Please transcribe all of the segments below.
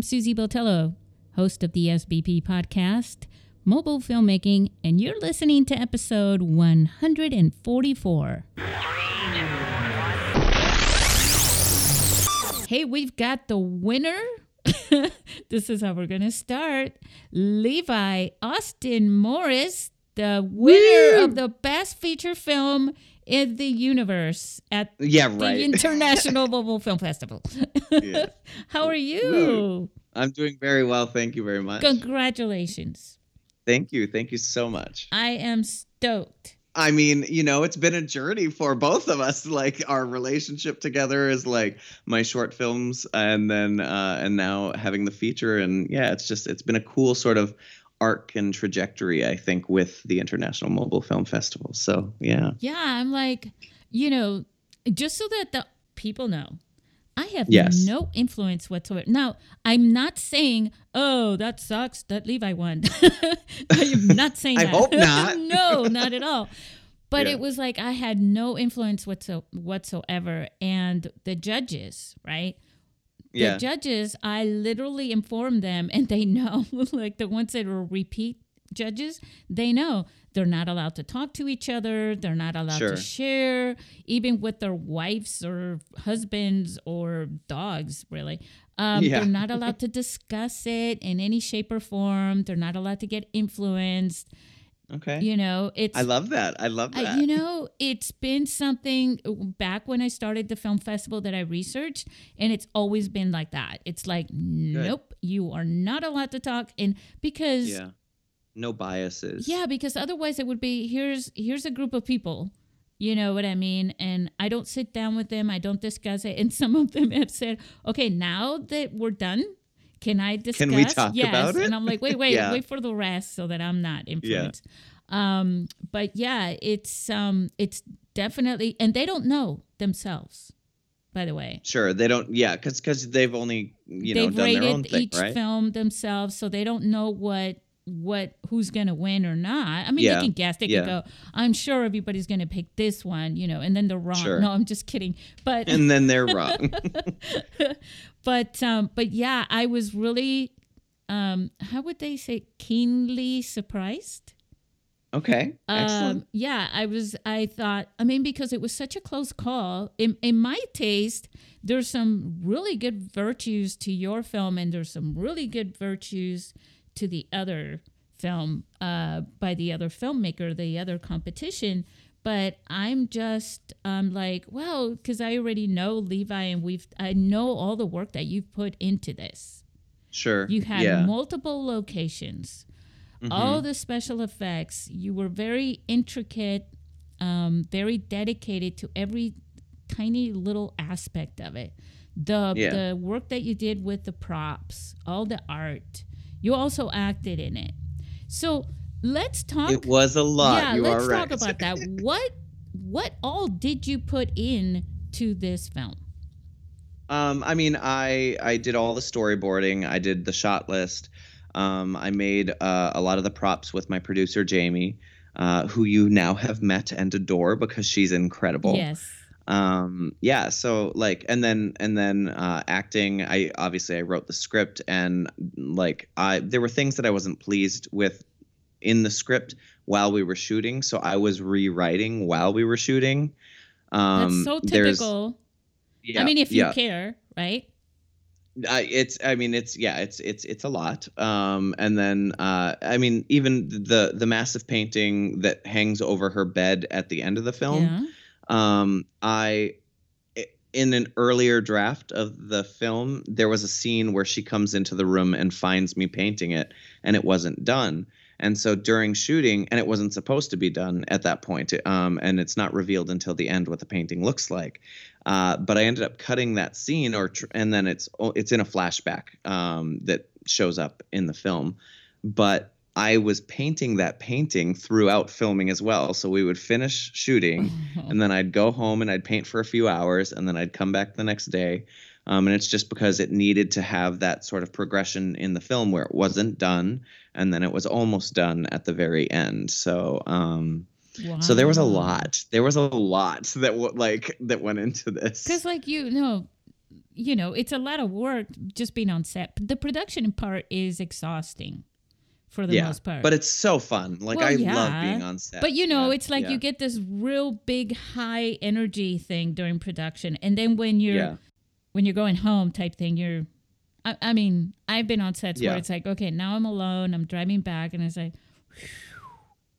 I'm Susie Botello, host of the SBP podcast, Mobile Filmmaking, and you're listening to episode 144. Hey, we've got the winner. this is how we're going to start. Levi Austin Morris, the winner Woo! of the best feature film in the universe at Yeah, right. the. International Mobile Film Festival. Yeah. How are you? I'm doing very well. Thank you very much. Congratulations. Thank you. Thank you so much. I am stoked. I mean, you know, it's been a journey for both of us. Like our relationship together is like my short films and then uh and now having the feature and yeah, it's just it's been a cool sort of arc and trajectory I think with the International Mobile Film Festival. So, yeah. Yeah, I'm like, you know, just so that the people know, I have Yes. no influence whatsoever. Now, I'm not saying, oh, that sucks that Levi won. I'm not saying I that. hope not. no, not at all. But Yeah. it was like I had no influence whatso- whatsoever. And the judges, right? the Yeah. judges, I literally informed them, and they know, like the ones that are repeat judges, they know they're not allowed to talk to each other. They're not allowed Sure. to share, even with their wives or husbands or dogs, really. Um, Yeah. They're not allowed to discuss it in any shape or form. They're not allowed to get influenced. Okay. You know, it's I love that. I love that. I, you know, it's been something uh, back when I started the film festival that I researched, and it's always been like that. It's like, nope, you are not allowed to talk, and because yeah. No biases. Yeah, because otherwise it would be here's here's a group of people, you know what I mean, and I don't sit down with them, I don't discuss it, and some of them have said, okay, now that we're done. Can I discuss? Can we talk yes. about it? And I'm like, wait, wait, Yeah. wait for the rest so that I'm not influenced. Um, but yeah, it's um, it's definitely, and they don't know themselves. By the way, Sure. They don't yeah, cuz cuz they've only, you know, they've done rated their own thing, each right? film themselves, so they don't know what what who's gonna win or not. I mean, Yeah, they can guess. They yeah. can go. I'm sure everybody's gonna pick this one, you know, and then they're wrong. Sure. No, I'm just kidding. But and then they're wrong. but um, but yeah, I was really um, how would they say keenly surprised. okay. Excellent. Um, yeah, I was. I thought. I mean, because it was such a close call. In in my taste, there's some really good virtues to your film, and there's some really good virtues to the other film uh, by the other filmmaker, the other competition. But I'm just um, like, well, because I already know Levi, and we've I know all the work that you've put into this. Sure. You had yeah. multiple locations, Mhm. all the special effects. You were very intricate, um, very dedicated to every tiny little aspect of it. The Yeah. the work that you did with the props, all the art. You also acted in it. So let's talk. It was a lot. yeah, you let's are right. talk about that. What what all did you put in to this film? Um, I mean, I I did all the storyboarding. I did the shot list. Um, I made uh, a lot of the props with my producer Jamie, uh, who you now have met and adore because she's incredible. Yes. Um yeah so like and then and then uh acting i obviously i wrote the script and like i there were things that i wasn't pleased with in the script while we were shooting so i was rewriting while we were shooting um That's so typical. yeah, I mean, if you yeah. care, right? I, it's i mean it's yeah it's it's it's a lot um and then uh i mean even the the massive painting that hangs over her bed at the end of the film Yeah. Um i in an earlier draft of the film there was a scene where she comes into the room and finds me painting it and it wasn't done. And so during shooting and it wasn't supposed to be done at that point um, and it's not revealed until the end what the painting looks like. Uh, but i ended up cutting that scene or tr- and then it's oh, it's in a flashback um, that shows up in the film. But i was painting that painting throughout filming as well so we would finish shooting and then I'd go home and I'd paint for a few hours, and then I'd come back the next day. Um, and it's just because it needed to have that sort of progression in the film where it wasn't done, and then it was almost done at the very end. So, um, so there was a lot. There was a lot that w- like that went into this. Because, like you know, you know, it's a lot of work just being on set. The production part is exhausting for the yeah, most part. but it's so fun. Like Well, I yeah. love being on set. But you know, Yeah, it's like you get this real big high energy thing during production, and then when you're when you're going home type thing, you're. I, I mean, I've been on sets where it's like, okay, now I'm alone. I'm driving back, and it's like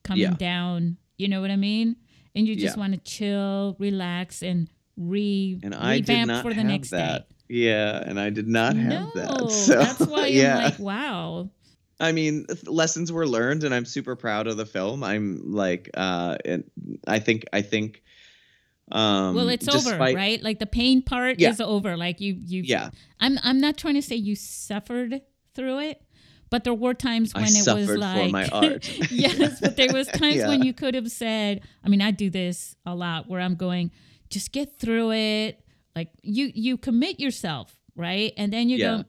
coming Yeah. down. You know what I mean? And you just want to chill, relax, and re and I did revamp not for the next that. day. Yeah, and I did not have no, that. So that's why yeah. I'm like, wow. I mean, lessons were learned, and I'm super proud of the film. I'm like, uh, and I think, I think, um, well, it's over, right? Like the pain part Yeah. is over. Like you, you. Yeah, I'm, I'm not trying to say you suffered through it, but there were times I when it was suffered for like, my art. yes, but there was times Yeah. when you could have said, I mean, I do this a lot, where I'm going, just get through it. Like you, you commit yourself, right? And then you Yeah. go,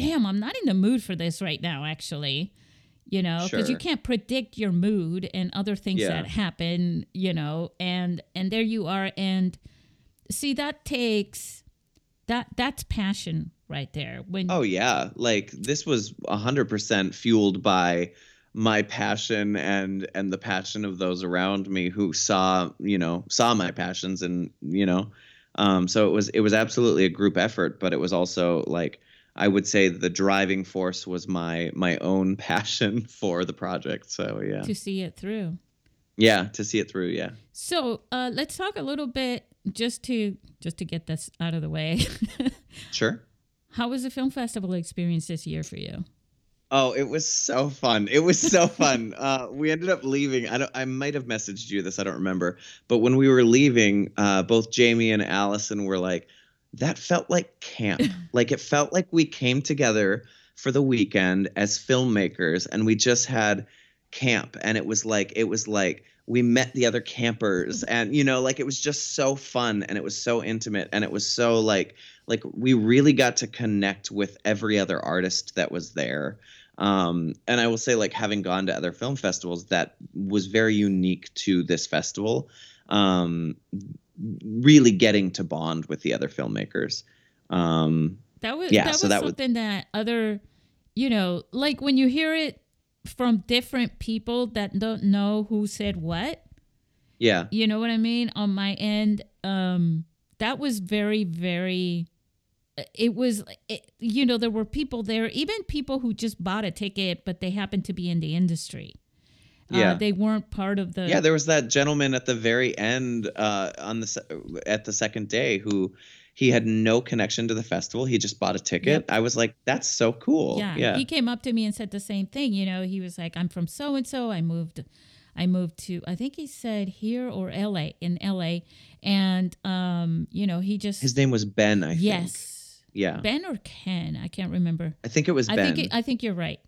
damn, I'm not in the mood for this right now, actually. You know, because you can't predict your mood and other things Yeah. that happen, you know, and and there you are. And see, that takes that that's passion right there. When Oh yeah, like this was hundred percent fueled by my passion and and the passion of those around me who saw you know saw my passions and you know um so it was it was absolutely a group effort but it was also like I would say the driving force was my my own passion for the project so yeah to see it through. yeah to see it through yeah So uh, let's talk a little bit just to just to get this out of the way. sure How was the film festival experience this year for you? Oh, it was so fun. It was so fun. Uh, we ended up leaving. I don't. I might have messaged you this. I don't remember. But when we were leaving, uh, both Jamie and Allison were like, "That felt like camp. like it felt like we came together for the weekend as filmmakers, and we just had camp. And it was like it was like we met the other campers, and you know, like it was just so fun, and it was so intimate, and it was so like like we really got to connect with every other artist that was there um, and I will say, like having gone to other film festivals, that was very unique to this festival. Um, really getting to bond with the other filmmakers. Um, That was Yeah, that so was that was- something that other, you know, like when you hear it from different people that don't know who said what. yeah, You know what I mean? On my end, um, that was very, very. It was, it, you know, there were people there, even people who just bought a ticket, but they happened to be in the industry. Yeah. uh, they weren't part of the. yeah. There was that gentleman at the very end uh, on the se- at the second day who he had no connection to the festival. He just bought a ticket. Yep. I was like, that's so cool. yeah, yeah, He came up to me and said the same thing. You know, he was like, "I'm from so and so. I moved, I moved to, I think he said here or L.A. in L.A. And um, you know, he just His name was Ben. I think. yes, Yeah. Ben or Ken, I can't remember. I think it was I Ben. think it, I think you're right.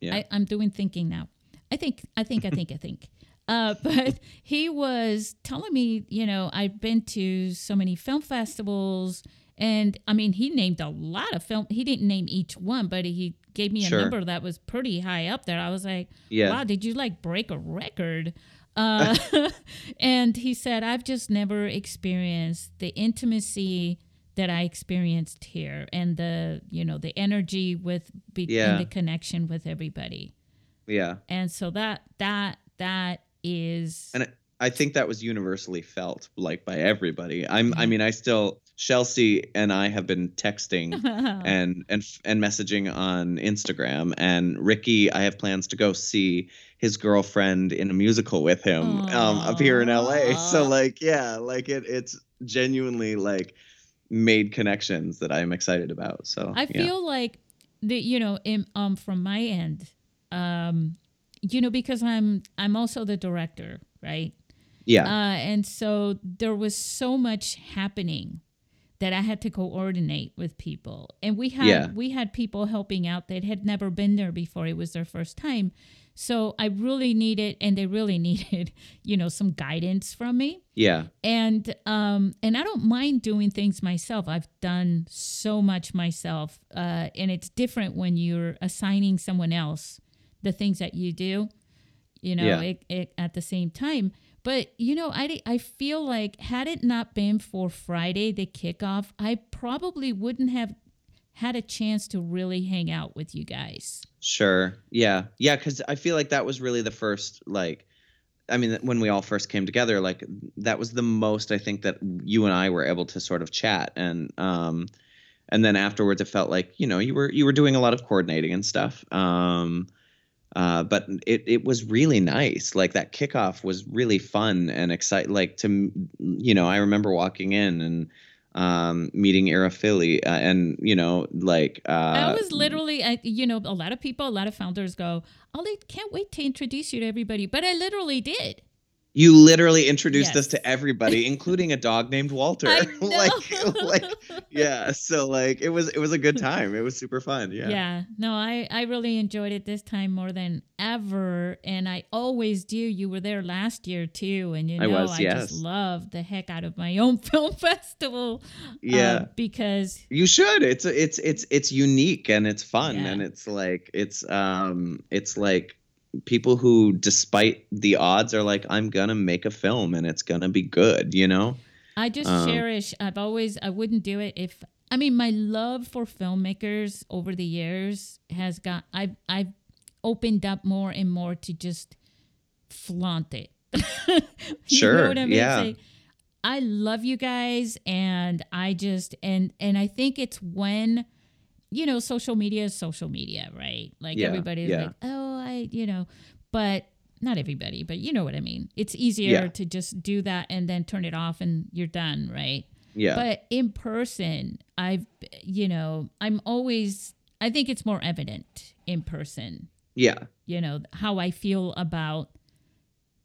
Yeah. I, I'm doing thinking now. I think I think I think I think. Uh, but he was telling me, you know, I've been to so many film festivals, and I mean, he named a lot of film. He didn't name each one, but he gave me a Sure. number that was pretty high up there. I was like, yeah. wow, did you like break a record? Uh, and he said, I've just never experienced the intimacy that I experienced here and the, you know, the energy with, be, Yeah. and the connection with everybody. Yeah. And so that, that, that is, And I think that was universally felt like by everybody. I'm I mean I still Chelsea and I have been texting and and and messaging on Instagram and Ricky I have plans to go see his girlfriend in a musical with him um up here in LA. So like yeah, like it it's genuinely like made connections that I'm excited about. So I yeah. feel like the you know in, um from my end um you know because I'm I'm also the director right yeah. uh, and so there was so much happening that I had to coordinate with people and we had Yeah. we had people helping out that had never been there before it was their first time so I really needed and they really needed you know some guidance from me yeah. and um and i don't mind doing things myself i've done so much myself uh and it's different when you're assigning someone else the things that you do you know Yeah. it, it, at the same time But you know, I I feel like had it not been for Friday the kickoff, I probably wouldn't have had a chance to really hang out with you guys. Sure. Yeah. Yeah. Cause I feel like that was really the first, like, I mean, when we all first came together, like, that was the most I think that you and I were able to sort of chat. And, um, and then afterwards it felt like, you know, you were, you were doing a lot of coordinating and stuff. Um, uh, but it, it was really nice. Like that kickoff was really fun and exciting. Like to, you know, I remember walking in and, um, meeting Arafili, uh, and you know, like uh, I was literally, I, you know, a lot of people, a lot of founders go, "Oh, they can't wait to introduce you to everybody," but I literally did. You literally introduced yes. us to everybody, including a dog named Walter. like, like, yeah. So like, it was it was a good time. It was super fun. Yeah. Yeah. No, I I really enjoyed it this time more than ever, and I always do. You were there last year too, and you know I, was, I yes. just love the heck out of my own film festival. Yeah. Uh, because you should. It's it's it's it's unique and it's fun yeah. and it's like it's um it's like people who despite the odds are like i'm gonna make a film and it's gonna be good you know i just um, cherish i've always i wouldn't do it if i mean my love for filmmakers over the years has got i've i've opened up more and more to just flaunt it sure I mean? yeah i love you guys and i just and and i think it's when you know, social media is social media, right? Like yeah, everybody's yeah. like, oh, I, you know, but not everybody, but you know what I mean. It's easier yeah. to just do that and then turn it off and you're done, right? Yeah. But in person, I've, you know, I'm always, I think it's more evident in person. Yeah. You know, how I feel about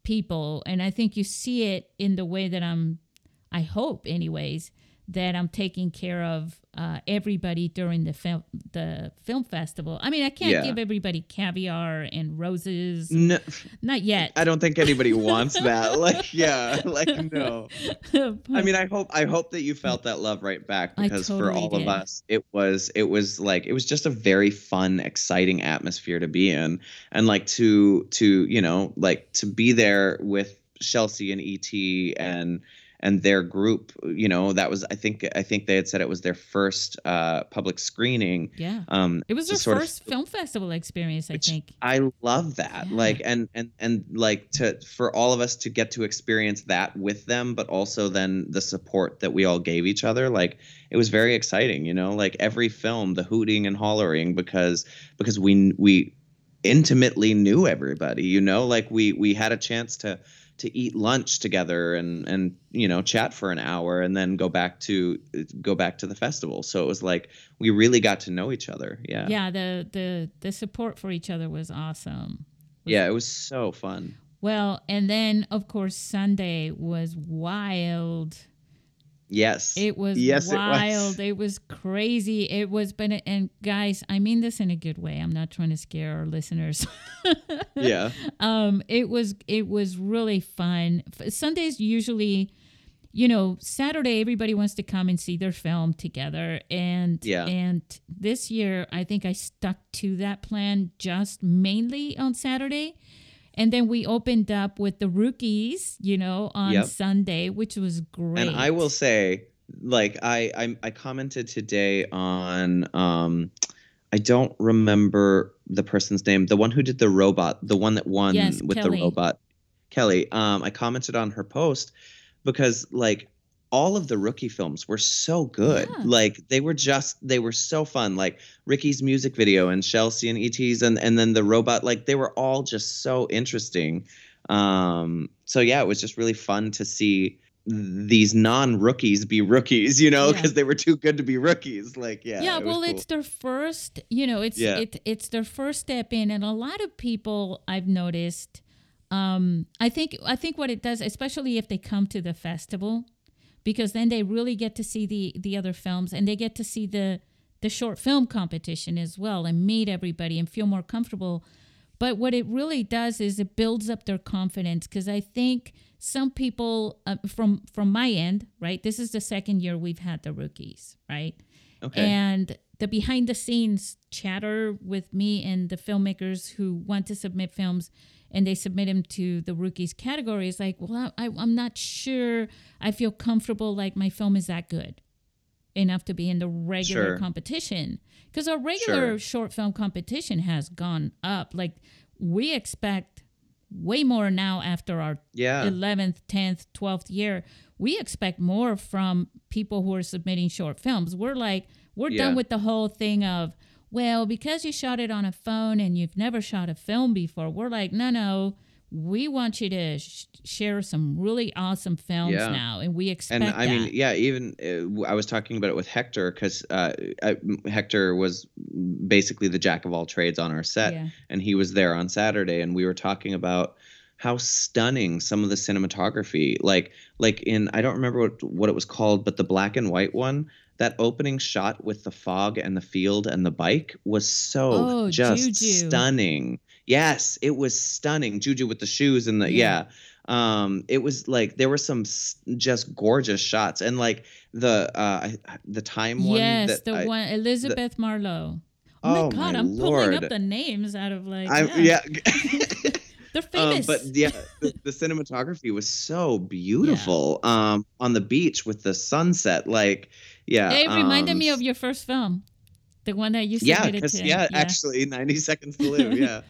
people. And I think you see it in the way that I'm, I hope, anyways, that I'm taking care of uh, everybody during the film the film festival. I mean, I can't yeah. give everybody caviar and roses. No, not yet. I don't think anybody wants that. Like, yeah, like no. I mean, I hope I hope that you felt that love right back because totally for all did. of us, it was it was like it was just a very fun, exciting atmosphere to be in, and like to to you know like to be there with Chelsea and ET and and their group you know that was i think i think they had said it was their first uh, public screening yeah um it was their first of, film festival experience i think i love that yeah. like and and and like to for all of us to get to experience that with them but also then the support that we all gave each other like it was very exciting you know like every film the hooting and hollering because because we we intimately knew everybody you know like we we had a chance to to eat lunch together and and you know chat for an hour and then go back to go back to the festival. So it was like we really got to know each other. Yeah. Yeah the the the support for each other was awesome. Was yeah it was so fun. Well and then of course sunday was wild Yes. It was yes, wild. It was. it was crazy. It was but and guys, I mean this in a good way. I'm not trying to scare our listeners. yeah. Um it was it was really fun. Sundays usually you know, Saturday everybody wants to come and see their film together and yeah. and this year I think I stuck to that plan just mainly on Saturday and then we opened up with the rookies, you know, on yep. Sunday, which was great. And I will say, like I, I I commented today on um I don't remember the person's name, the one who did the robot, the one that won yes, with Kelly. the robot. Kelly. Um I commented on her post because like all of the rookie films were so good. Yeah. Like they were just they were so fun. Like Ricky's music video and Chelsea and ET's and and then the robot like they were all just so interesting. Um so yeah, it was just really fun to see these non-rookies be rookies, you know, because yeah. they were too good to be rookies. Like, yeah. Yeah, it well, cool. it's their first, you know, it's yeah. it, it's their first step in, and a lot of people I've noticed. Um, I think I think what it does, especially if they come to the festival, because then they really get to see the the other films and they get to see the the short film competition as well and meet everybody and feel more comfortable. But what it really does is it builds up their confidence because i think some people uh, from from my end right this is the second year we've had the rookies right? Okay. And the behind the scenes chatter with me and the filmmakers who want to submit films and they submit them to the rookies category is like, well, I, I'm not sure I feel comfortable like my film is that good enough to be in the regular Sure. competition because our regular Sure. short film competition has gone up. Like we expect way more now after our Yeah. 11th, 10th, 12th year. We expect more from people who are submitting short films. We're like, we're Yeah. done with the whole thing of, well, because you shot it on a phone and you've never shot a film before, we're like, no, no, we want you to sh- share some really awesome films Yeah. now. And we expect and I that. mean, yeah, even uh, I was talking about it with Hector because uh, Hector was basically the jack of all trades on our set, Yeah. and he was there on Saturday, and we were talking about how stunning some of the cinematography, like like in I don't remember what what it was called, but the black and white one. That opening shot with the fog and the field and the bike was so Oh, just Juju. stunning. Yes, it was stunning. Juju with the shoes and the Yeah. yeah um it was like there were some s- just gorgeous shots and like the uh I- the time one yes, the I, one Elizabeth Marlowe. Oh, Oh, my god, my I'm pulling up the names out of like I, yeah, yeah, they're um, famous. but yeah the, the cinematography was so beautiful um on the beach with the sunset like yeah it reminded um, me of your first film, the one that you yeah submitted 'cause- to. yeah actually 90 seconds to live yeah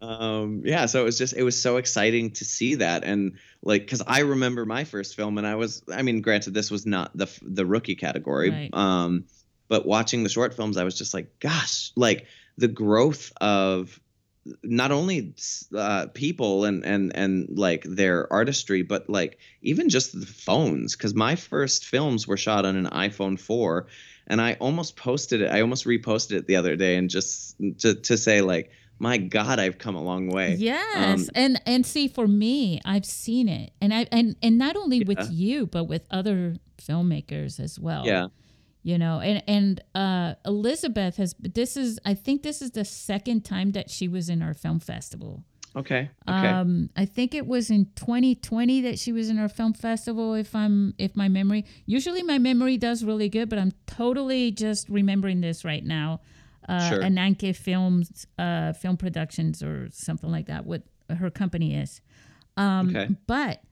um yeah so it was just it was so exciting to see that and like because i remember my first film and i was i mean granted this was not the the rookie category Right. um but watching the short films i was just like gosh like the growth of not only uh, people and and and like their artistry but like even just the phones because my first films were shot on an iphone 4 and i almost posted it i almost reposted it the other day and just to, to say like my god i've come a long way Yes, Um, and and see, for me, I've seen it, and I and and not only Yeah. with you, but with other filmmakers as well. yeah you know, and and uh, Elizabeth has. This is, I think, this is the second time that she was in our film festival. okay okay Um, I think it was in 2020 that she was in our film festival. If I'm, if my memory, usually my memory does really good, but I'm totally just remembering this right now. Uh, Sure. Ananke Films, uh, Film Productions, or something like that. What her company is. Um, Okay. But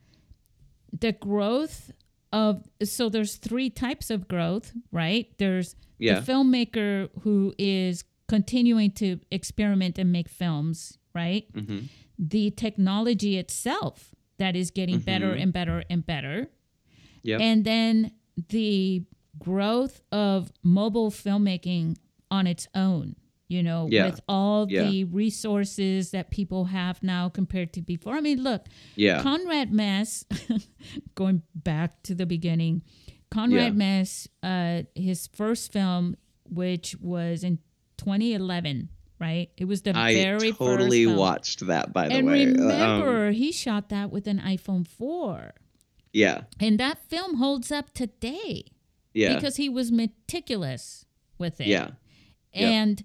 the growth of so there's three types of growth, right? There's yeah the filmmaker who is continuing to experiment and make films, right? hmm the technology itself that is getting better Mhm. and better and better. Yep. And then the growth of mobile filmmaking on its own, you know, Yeah. with all Yeah. the resources that people have now compared to before. I mean, look, yeah Conrad Mess, going back to the beginning, Conrad Yeah. Mess, uh, his first film, which was in 2011, right? It was the i very totally first film. watched that by the And way Um, remember, he shot that with an iPhone 4. yeah And that film holds up today yeah because he was meticulous with it. yeah Yep.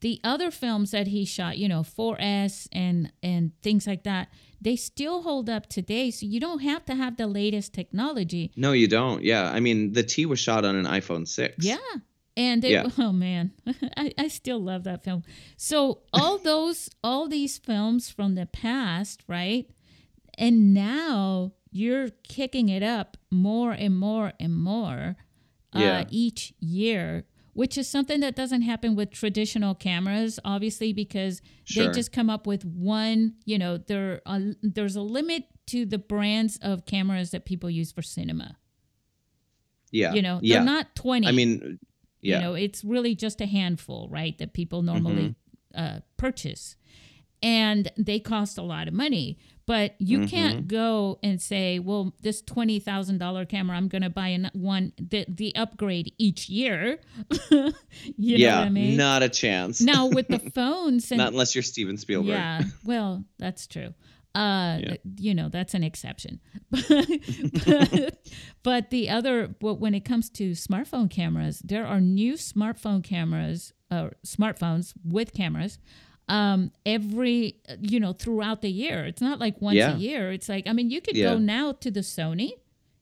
The other films that he shot, you know, 4S and and things like that, they still hold up today. So you don't have to have the latest technology. no you don't yeah i mean the t was shot on an iphone 6 Yeah. And Yeah. oh man, I, I still love that film. So all those, all these films from the past, right? And now you're kicking it up more and more and more uh, Yeah. each year, which is something that doesn't happen with traditional cameras, obviously, because they just come up with one. You know, there there's a limit to the brands of cameras that people use for cinema. yeah You know, yeah they're not twenty. i mean yeah You know, it's really just a handful, right, that people normally Mm-hmm. uh, purchase. And they cost a lot of money. But you Mm-hmm. can't go and say, well, this $20,000 camera, I'm going to buy an, one, the, the upgrade each year. you yeah know what I mean? not a chance now, with the phones and not unless you're steven spielberg yeah, well, that's true. Uh, Yeah. you know, that's an exception. but, but the other, but when it comes to smartphone cameras, there are new smartphone cameras, or smartphones with cameras, um, every, you know, throughout the year. It's not like once Yeah. a year. It's like, I mean, you could Yeah. go now to the Sony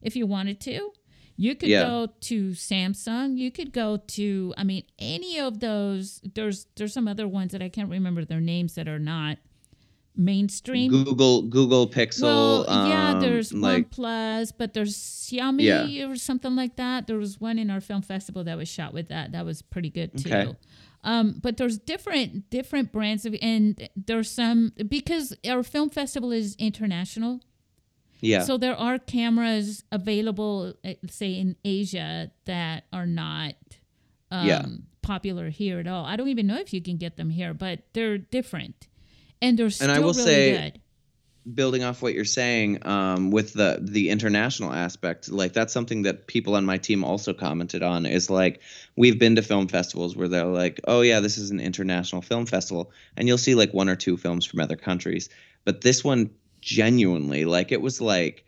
if you wanted to. You could Yeah. go to Samsung. You could go to, I mean, any of those. There's there's some other ones that I can't remember their names that are not mainstream. Google Google Pixel. well, yeah, um, there's like OnePlus, but there's Xiaomi Yeah. or something like that. There was one in our film festival that was shot with that. That was pretty good too. Okay. Um, but there's different different brands of, and there's some because our film festival is international. yeah, So there are cameras available, uh, say in Asia, that are not um, Yeah. popular here at all. I don't even know if you can get them here, but they're different, and they're still I will really say- good. Building off what you're saying um, with the the international aspect like that's something that people on my team also commented on is like we've been to film festivals where they're like oh yeah this is an international film festival and you'll see like one or two films from other countries. But this one genuinely like it was like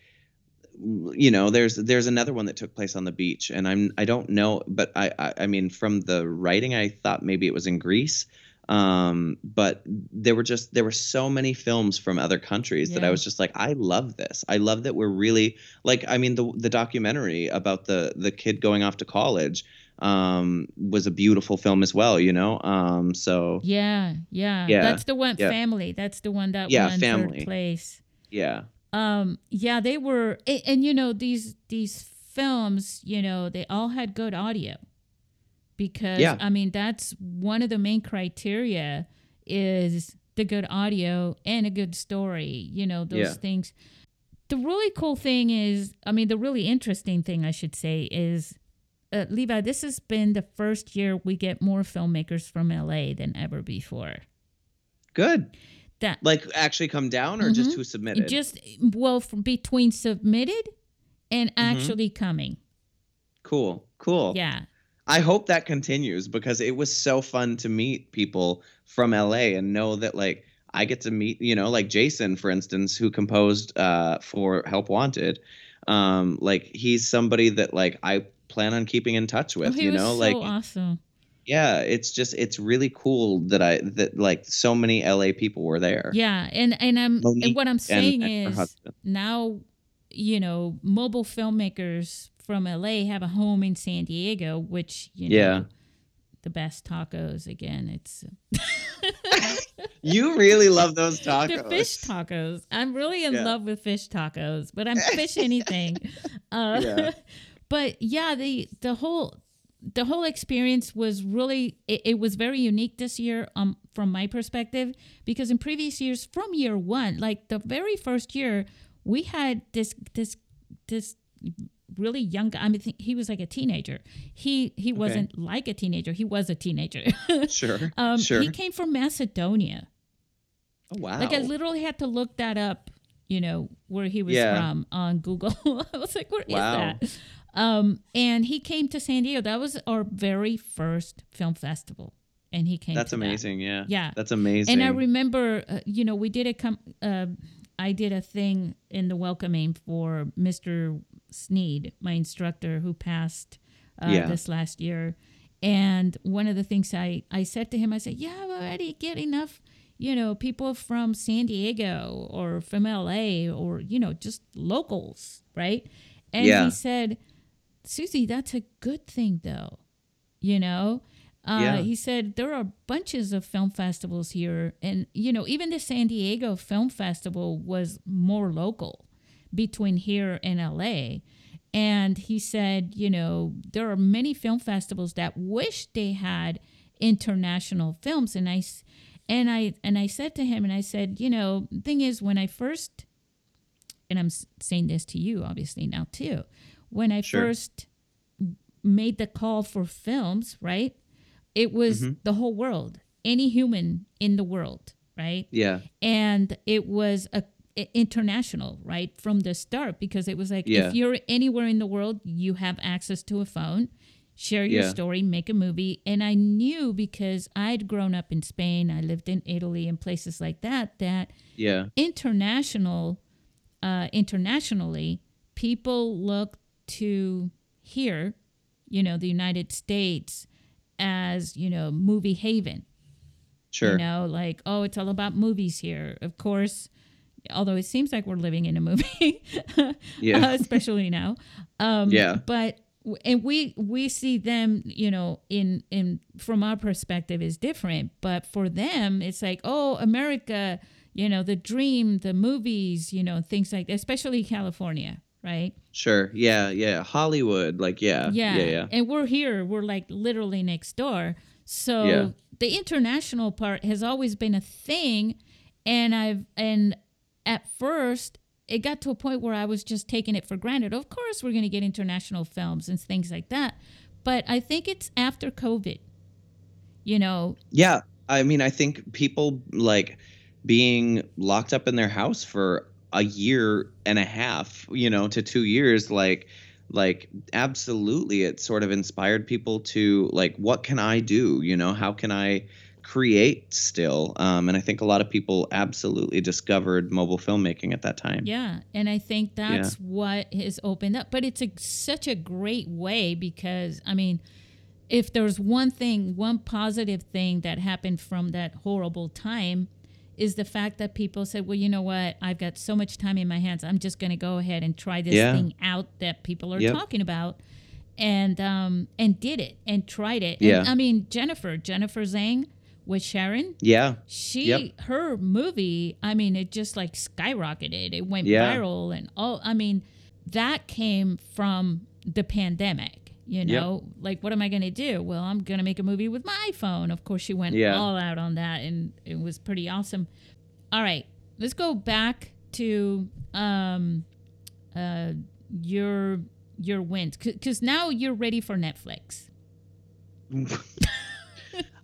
you know there's there's another one that took place on the beach and i'm i don't know but i i, I mean from the writing i thought maybe it was in greece um but there were just there were so many films from other countries that i was just like i love this i love that we're really like i mean the the documentary about the the kid going off to college um was a beautiful film as well you know um so Yeah, yeah, Yeah, That's the one. yeah. Family. That's the one that Yeah, won Family. third place. yeah Um, yeah, they were, and, and you know these these films, you know, they all had good audio because Yeah. I mean that's one of the main criteria is the good audio and a good story. You know those Yeah. things. The really cool thing is, I mean, the really interesting thing I should say is. Uh, Levi, this has been the first year we get more filmmakers from LA than ever before. good That like actually come down or just Mhm. who submitted just well between submitted and Mm-hmm. actually coming cool cool yeah I hope that continues because it was so fun to meet people from LA and know that like I get to meet, you know, like Jason, for instance, who composed uh, for Help Wanted. Um, like he's somebody that like I plan on keeping in touch with, Oh, you know, so like awesome yeah, it's just it's really cool that I that like so many LA people were there. yeah and and i'm and what i'm saying and is now you know mobile filmmakers from la have a home in san diego which you know Yeah. the best tacos again it's You really love those tacos. the fish tacos i'm really in Yeah. love with fish tacos but i'm fish anything uh, Yeah. but yeah the the whole the whole experience was really it, it was very unique this year um from my perspective because in previous years from year one like the very first year we had this this this really young guy i mean he was like a teenager he he wasn't like a teenager he was a teenager Sure. um sure. he came from macedonia oh wow. like I literally had to look that up, you know, where he was Yeah. from on Google. I was like, where is Wow. that? Um, and he came to San Diego. That was our very first film festival, and he came. That's to that. amazing. Yeah. Yeah. That's amazing. And I remember, uh, you know, we did a com- uh, I did a thing in the welcoming for Mr. Sneed, my instructor, who passed uh, Yeah. this last year. And one of the things I, I said to him, I said, "Yeah, I've already get enough, you know, people from San Diego or from LA or you know, just locals, right?" And Yeah. he said, "Susie, that's a good thing, though." You know, uh, Yeah. he said there are bunches of film festivals here, and you know, even the San Diego Film Festival was more local between here and LA. And he said, you know, there are many film festivals that wish they had international films. And I, and I, and I said to him, and I said, you know, thing is, when I first, and I'm saying this to you, obviously now too, when I Sure. first made the call for films, right? It was Mm-hmm. the whole world, any human in the world, right? yeah. and it was a international right from the start because it was like Yeah. if you're anywhere in the world you have access to a phone share your Yeah. story make a movie and i knew because i'd grown up in spain i lived in italy and places like that that Yeah. international uh, internationally people look to here you know the united states as you know movie haven Sure. you know, like, oh, it's all about movies here. Of course, although it seems like we're living in a movie, Yeah. uh, especially now. Um, Yeah. But and we we see them, you know, in in from our perspective is different, but for them it's like, oh, America, you know, the dream, the movies, you know, things like that, especially California, right? Sure. Yeah. Yeah. Hollywood. Like, yeah. Yeah. Yeah. Yeah. And we're here, we're like literally next door. So Yeah. the international part has always been a thing and I've and at first it got to a point where I was just taking it for granted. Of course we're going to get international films and things like that. But I think it's after COVID. You know, Yeah. I mean, I think people like being locked up in their house for a year and a half, you know, to two years, like, like absolutely, it sort of inspired people to like, what can I do? You know, how can I create still? Um, and I think a lot of people absolutely discovered mobile filmmaking at that time. Yeah, and I think that's what has opened up. But it's a, such a great way because I mean, if there's one thing, one positive thing that happened from that horrible time, is the fact that people said, "Well, you know what? I've got so much time in my hands. I'm just going to go ahead and try this Yeah. thing out that people are Yep. talking about." And um and did it and tried it. Yeah. And, I mean Jennifer, Jennifer Zhang with Sharon, Yeah. she Yep. her movie i mean it just like skyrocketed it went Yeah. viral and all i mean that came from the pandemic you Yep. know like what am i going to do well i'm going to make a movie with my phone of course she went Yeah. all out on that and it was pretty awesome all right let's go back to um uh your your wins because now you're ready for netflix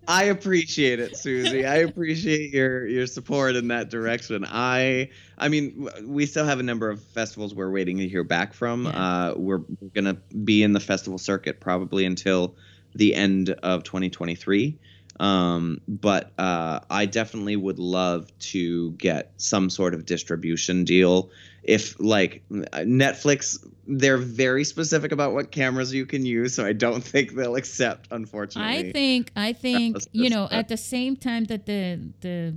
I appreciate it, Susie. I appreciate your your support in that direction. I I mean, we still have a number of festivals we're waiting to hear back from. Yeah. Uh, we're, we're gonna be in the festival circuit probably until the end of 2023. Um, but uh, I definitely would love to get some sort of distribution deal. If like Netflix, they're very specific about what cameras you can use, so I don't think they'll accept. Unfortunately, I think I think you know at the same time that the the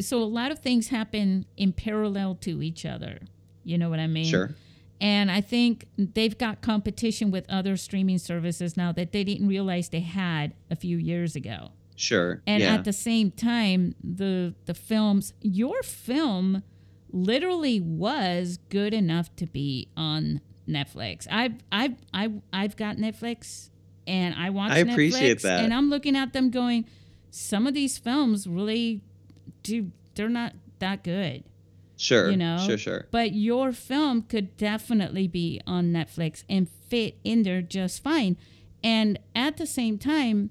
so a lot of things happen in parallel to each other. You know what I mean? Sure. And I think they've got competition with other streaming services now that they didn't realize they had a few years ago. Sure. And yeah. at the same time, the the films, your film literally was good enough to be on Netflix. I've I've I've I've got Netflix and I watch I appreciate Netflix that. and I'm looking at them going, some of these films really do they're not that good. sure. you know, Sure. Sure. But your film could definitely be on Netflix and fit in there just fine. And at the same time,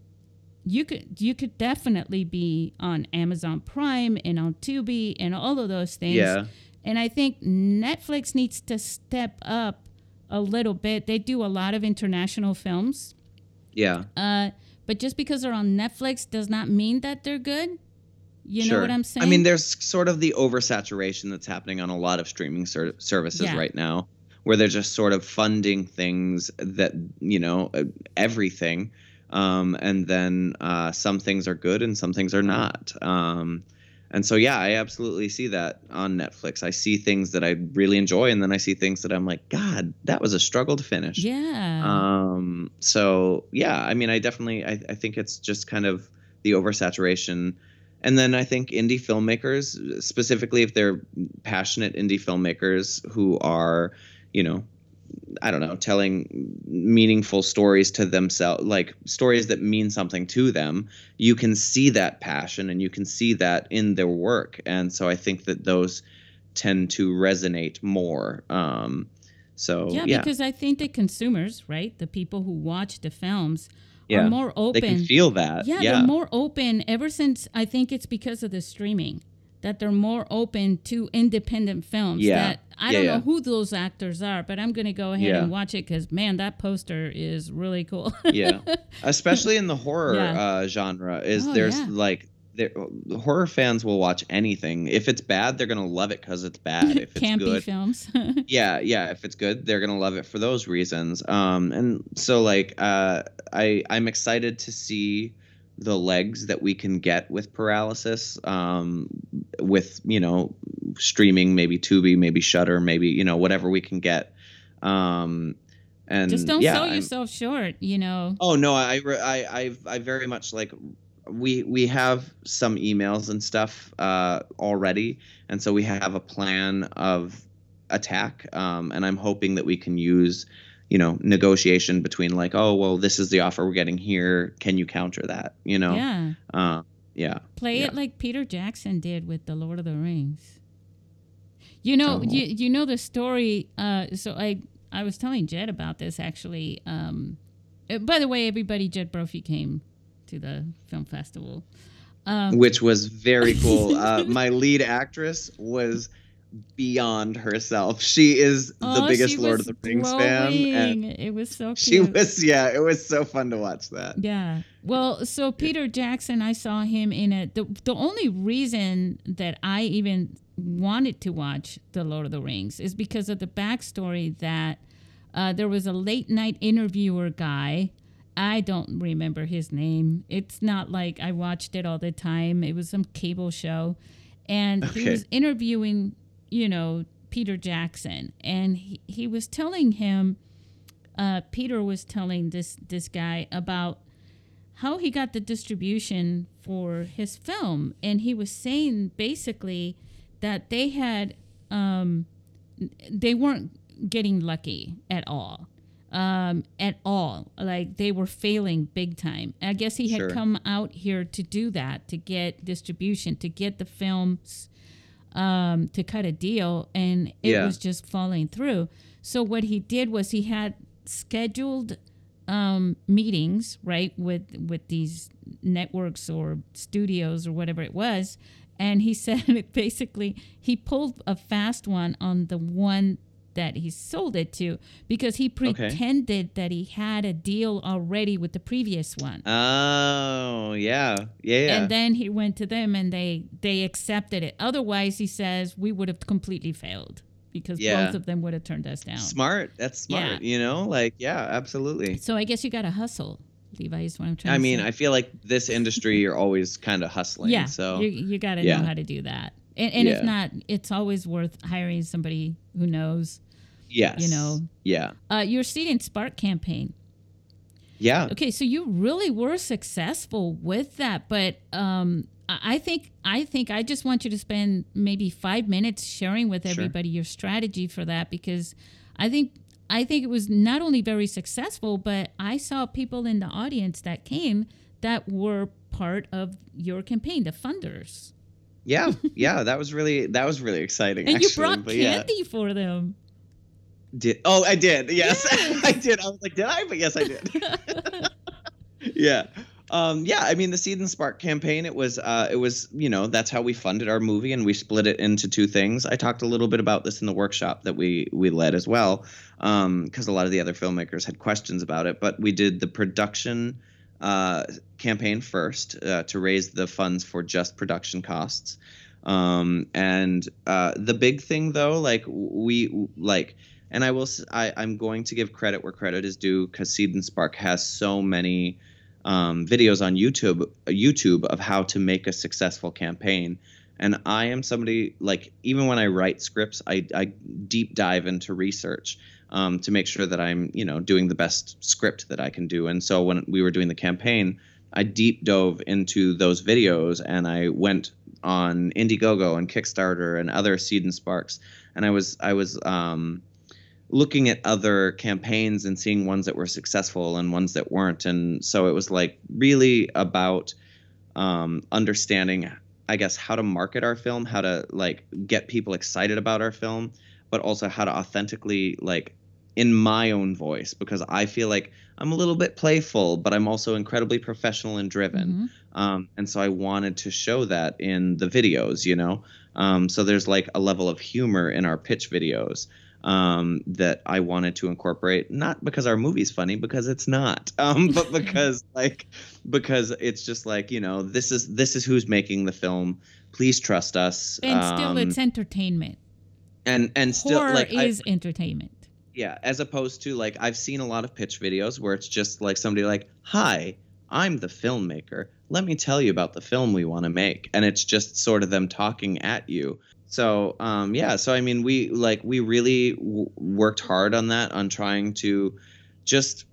you could you could definitely be on Amazon Prime and on Tubi and all of those things. Yeah. And I think Netflix needs to step up a little bit. They do a lot of international films. Yeah. Uh, but just because they're on Netflix does not mean that they're good. You sure. know what I'm saying? I mean, there's sort of the oversaturation that's happening on a lot of streaming ser- services Yeah. right now, where they're just sort of funding things that you know uh, everything, um, and then uh, some things are good and some things are not. Um, and so, yeah, I absolutely see that on Netflix. I see things that I really enjoy, and then I see things that I'm like, God, that was a struggle to finish. yeah. Um, so yeah, I mean, I definitely, I, I think it's just kind of the oversaturation. And then I think indie filmmakers, specifically if they're passionate indie filmmakers who are, you know, I don't know, telling meaningful stories to themselves, like stories that mean something to them, you can see that passion and you can see that in their work. And so I think that those tend to resonate more. Um, so yeah, yeah, because I think the consumers, right, the people who watch the films, Yeah. are more they open. can feel that. yeah, Yeah, they're more open. Ever since I think it's because of the streaming that they're more open to independent films. Yeah. That I Yeah, don't yeah. know who those actors are, but I'm gonna go ahead Yeah. and watch it because man, that poster is really cool. yeah. Especially in the horror uh, genre, is Oh, there's like there, horror fans will watch anything. If it's bad, they're gonna love it because it's bad. If it's Campy good, films. yeah, yeah. If it's good, they're gonna love it for those reasons. Um, and so like, uh, I I'm excited to see the legs that we can get with paralysis um, with you know streaming maybe Tubi maybe Shudder maybe you know whatever we can get um, and Just don't yeah, sell I'm- yourself short, you know. Oh no, I I I I very much like we we have some emails and stuff uh, already, and so we have a plan of attack, um, and I'm hoping that we can use you know negotiation between like oh well this is the offer we're getting here can you counter that you know Yeah. uh, yeah Play Yeah. it like Peter Jackson did with the Lord of the Rings. You know, Oh. you you know the story. Uh, so I I was telling Jed about this actually. Um, uh, by the way, everybody, Jed Brophy came to the film festival. Um, which was very cool. uh, my lead actress was beyond herself. She is the oh, biggest Lord of the Rings fan, and it was so cute. she was yeah, it was so fun to watch that. Yeah. Well, so Peter Jackson, I saw him in it. The, the only reason that I even wanted to watch The Lord of the Rings is because of the backstory that uh, there was a late night interviewer guy. I don't remember his name. It's not like I watched it all the time. It was some cable show. And he was interviewing, you know, Peter Jackson. And he, he was telling him, uh, Peter was telling this, this guy about how he got the distribution for his film and he was saying basically that they had um, they weren't getting lucky at all um, at all like they were failing big time i guess he had Sure. come out here to do that to get distribution to get the films um, to cut a deal and it Yeah. was just falling through so what he did was he had scheduled um, meetings, right, with with these networks or studios or whatever it was, and he said it basically he pulled a fast one on the one that he sold it to because he pretended that he had a deal already with the previous one. Oh yeah, yeah, yeah. And then he went to them and they they accepted it. Otherwise, he says we would have completely failed because Yeah. both of them would have turned us down. smart. That's smart. Yeah. You know, like yeah, absolutely. So I guess you got to hustle, Levi. Is what I'm trying I to mean, say. I feel like this industry, you're always kind of hustling. yeah, So you, you got to yeah. know how to do that. And, and Yeah. if not, it's always worth hiring somebody who knows. yes, you know. Yeah. Uh, your Seed and Spark campaign. Yeah. Okay, so you really were successful with that, but um, I think I think I just want you to spend maybe five minutes sharing with Sure. everybody your strategy for that because I think I think it was not only very successful, but I saw people in the audience that came that were part of your campaign, the funders, Yeah. Yeah. That was really that was really exciting. and actually, you brought but yeah. candy for them. Did oh I did yes, Yes. I did I was like did I but yes I did yeah um yeah I mean the Seed and Spark campaign it was uh it was you know that's how we funded our movie and we split it into two things I talked a little bit about this in the workshop that we we led as well um because a lot of the other filmmakers had questions about it but we did the production uh campaign first uh, to raise the funds for just production costs um and uh the big thing though like we like and I will I'm going to give credit where credit is due because Seed and Spark has so many um, videos on YouTube YouTube of how to make a successful campaign. And I am somebody like even when I write scripts, I, I deep dive into research um, to make sure that I'm you know doing the best script that I can do. And so when we were doing the campaign, I deep dove into those videos and I went on Indiegogo and Kickstarter and other Seed and Sparks, and I was I was um, looking at other campaigns and seeing ones that were successful and ones that weren't and so it was like really about um, understanding i guess how to market our film how to like get people excited about our film but also how to authentically like in my own voice because i feel like i'm a little bit playful but i'm also incredibly professional and driven Mhm. um, and so I wanted to show that in the videos, you know. Um, so there's like a level of humor in our pitch videos um, that I wanted to incorporate, not because our movie's funny, because it's not, um, but because like because it's just like you know this is this is who's making the film. Please trust us. And still, um, it's entertainment. and and still Horror like I- is entertainment. Yeah, as opposed to like I've seen a lot of pitch videos where it's just like somebody like, "Hi, I'm the filmmaker. let me tell you about the film we want to make and it's just sort of them talking at you so um, yeah so i mean we like we really w- worked hard on that on trying to just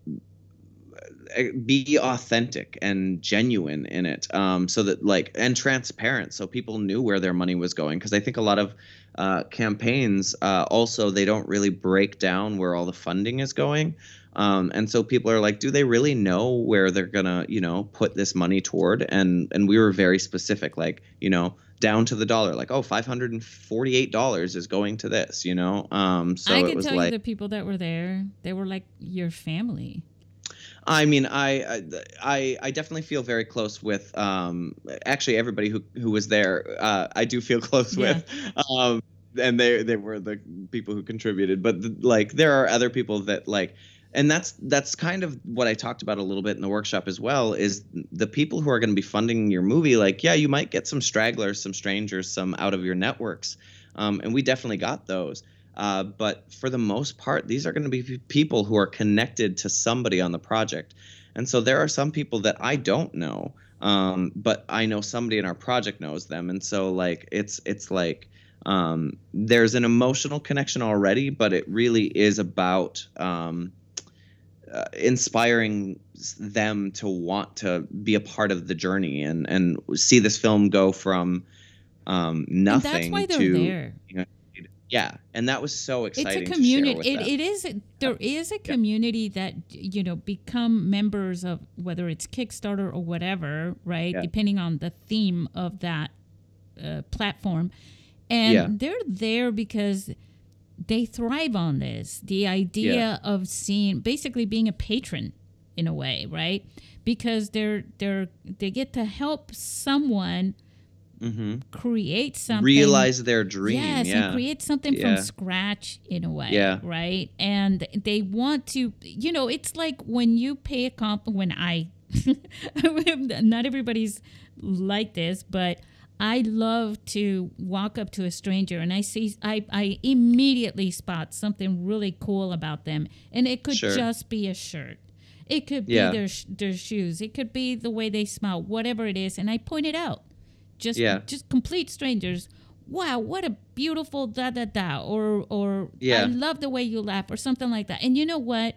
be authentic and genuine in it um, so that like and transparent so people knew where their money was going because i think a lot of uh, campaigns uh, also they don't really break down where all the funding is going um, and so people are like do they really know where they're gonna you know put this money toward and and we were very specific like you know down to the dollar like oh $548 is going to this you know um so I it can tell like you the people that were there, they were like your family. I mean, I, I, I definitely feel very close with. Um, actually, everybody who who was there, uh, I do feel close Yeah. with. Um, and they they were the people who contributed, but the, like there are other people that like, and that's that's kind of what I talked about a little bit in the workshop as well. Is the people who are going to be funding your movie? Like, yeah, you might get some stragglers, some strangers, some out of your networks, um, and we definitely got those. Uh, but for the most part, these are going to be people who are connected to somebody on the project. And so there are some people that I don't know, um, but I know somebody in our project knows them. And so like it's it's like um, there's an emotional connection already, but it really is about um, uh, inspiring them to want to be a part of the journey and and see this film go from um, And nothing that's why they're to there. Yeah, and that was so exciting. it's a community it, it is there is a community that you know become members of whether it's kickstarter or whatever right Yeah. depending on the theme of that uh, platform and Yeah. they're there because they thrive on this the idea of seeing basically being a patron in a way right because they're they're they get to help someone hmm create something realize their dream. Yes, yeah, and create something Yeah. from scratch in a way. Yeah. Right. And they want to, you know, it's like when you pay a comp, when I, not everybody's like this, but I love to walk up to a stranger and I see, I, I immediately spot something really cool about them. And it could Sure. just be a shirt. It could be Yeah. their, their shoes. It could be the way they smell, whatever it is. And I point it out just Yeah. just complete strangers. Wow, what a beautiful da da da, or or Yeah. I love the way you laugh, or something like that. And you know what?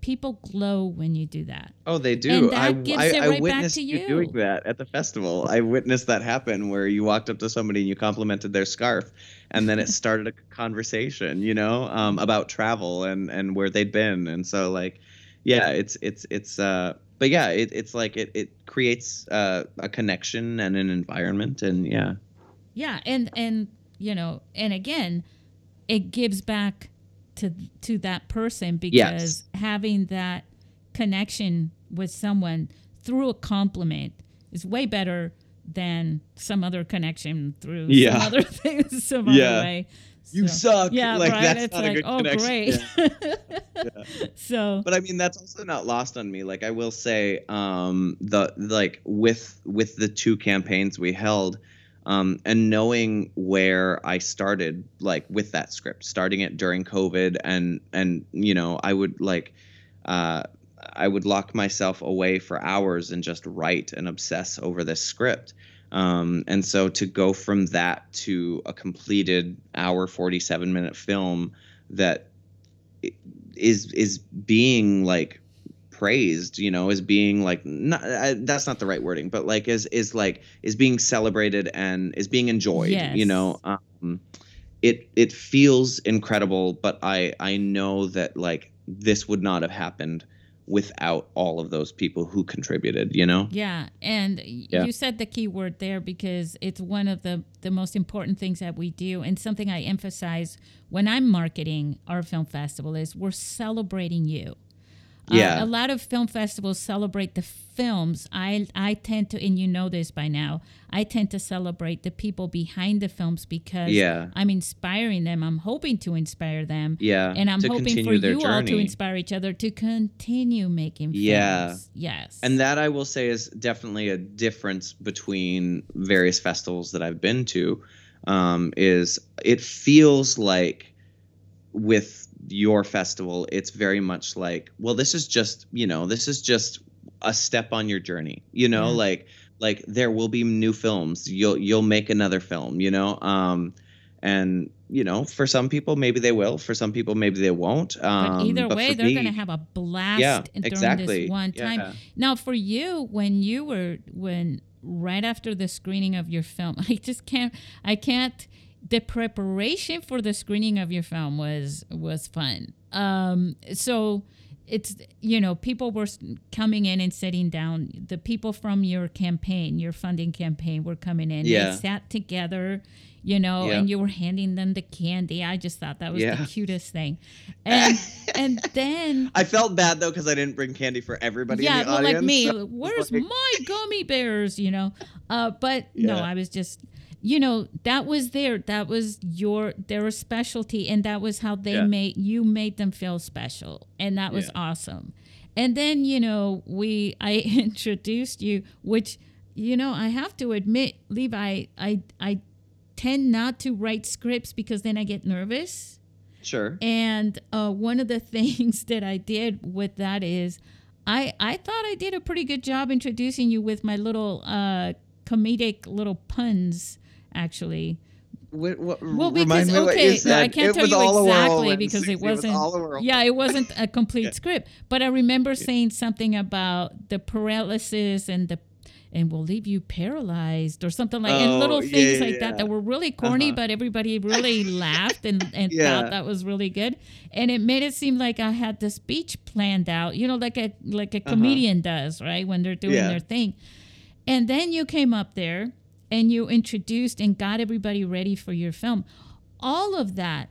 People glow when you do that. Oh, they do. And that I, gives I, it I right back witnessed to you you. doing that at the festival. I witnessed that happen where you walked up to somebody and you complimented their scarf, and then it started a conversation, you know, um, about travel and and where they'd been, and so like, yeah, it's it's it's uh, but yeah, it, it's like it it creates uh, a connection and an environment, and yeah, Yeah, and and you know, and again, it gives back to to that person because having that connection with someone through a compliment is way better than some other connection through Yeah. some other things some Yeah. other way. You So- suck. Yeah, Like, right. that's it's not a like, good oh, connection. great. so but I mean that's also not lost on me. Like I will say, um, the like with with the two campaigns we held, um, and knowing where I started, like with that script, starting it during COVID, and and you know I would like, uh, I would lock myself away for hours and just write and obsess over this script. Um, and so to go from that to a completed hour 47 minute film that is is being like praised you know is being like not I, that's not the right wording but like is is like is being celebrated and is being enjoyed Yes. you know um it it feels incredible but i i know that like this would not have happened without all of those people who contributed you know Yeah, and Yeah. you said the key word there because it's one of the the most important things that we do, and something I emphasize when I'm marketing our film festival is we're celebrating you. Uh, Yeah. a lot of film festivals celebrate the films. I I tend to, and you know this by now. I tend to celebrate the people behind the films because Yeah. I'm inspiring them. I'm hoping to inspire them. yeah And I'm hoping for you all to inspire each other to continue making films. Yeah. Yes. And that I will say is definitely a difference between various festivals that I've been to. Um, is it feels like with your festival, it's very much like, well, this is just you know, this is just a step on your journey. You know, like like there will be new films. You'll you'll make another film. You know, um, and you know, for some people maybe they will. For some people maybe they won't. Um, But either but way, they're me- to have a blast yeah, during exactly. this one time. Yeah. Now, for you, when you were when right after the screening of your film, I just can't. I can't. The preparation for the screening of your film was was fun. Um, so it's you know people were coming in and sitting down. The people from your campaign, your funding campaign, were coming in. Yeah. They sat together. You know, Yeah. and you were handing them the candy. I just thought that was Yeah. the cutest thing. And and then I felt bad though because I didn't bring candy for everybody yeah, in the well, audience. like me, so where's like- my gummy bears? You know, uh, but no, I was just, you know, that was there. That was your their specialty, and that was how they Yeah. made you made them feel special, and that was Yeah. awesome. And then you know, we I introduced you, which you know I have to admit, Levi, I I tend not to write scripts because then I get nervous. Sure. And uh, one of the things that I did with that is, I I thought I did a pretty good job introducing you with my little uh, comedic little puns, actually. What, what, Well, because me what you okay, I can't it tell you exactly because it was wasn't. a yeah, it wasn't a complete script, but I remember saying something about the paralysis and the. And we'll leave you paralyzed, or something like, oh, and little yeah, things yeah, like that yeah. that were really corny, Uh-huh. but everybody really laughed and, and Yeah. thought that was really good. And it made it seem like I had the speech planned out, you know, like a like a comedian does, right? When they're doing Uh-huh. Yeah. their thing. And then you came up there and you introduced and got everybody ready for your film. All of that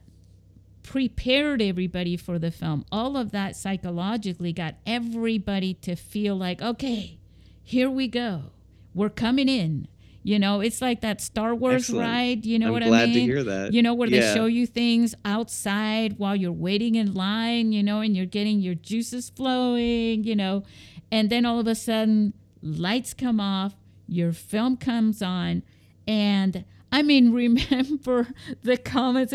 prepared everybody for the film. All of that psychologically got everybody to feel like, okay, here we go. We're coming in. You know, it's like that Star Wars Excellent. ride. You know I'm what I mean? Glad to hear that. You know, where Yeah. they show you things outside while you're waiting in line, you know, and you're getting your juices flowing, you know, and then all of a sudden lights come off, your film comes on, and I mean, remember the comments,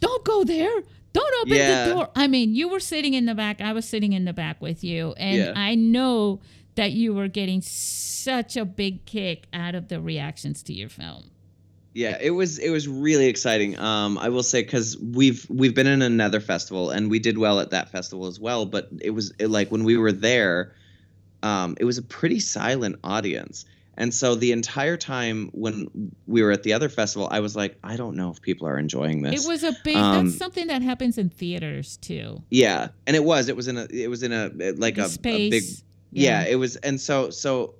don't go there. Don't open Yeah. the door. I mean, you were sitting in the back. I was sitting in the back with you. And Yeah. I know that you were getting such a big kick out of the reactions to your film. Yeah, it was it was really exciting. Um, I will say because we've we've been in another festival and we did well at that festival as well. But it was it, like when we were there, um, it was a pretty silent audience, and so the entire time when we were at the other festival, I was like, I don't know if people are enjoying this. It was a big. Um, that's something that happens in theaters too. yeah, and it was it was in a it was in a like a, a space. big yeah. it was and so so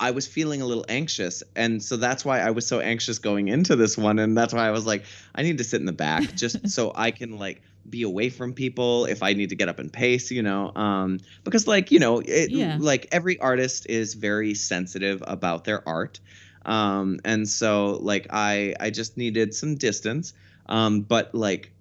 i was feeling a little anxious and so that's why i was so anxious going into this one and that's why i was like i need to sit in the back just so i can like be away from people if i need to get up and pace you know um because like you know it Yeah. like every artist is very sensitive about their art um and so like i i just needed some distance um but like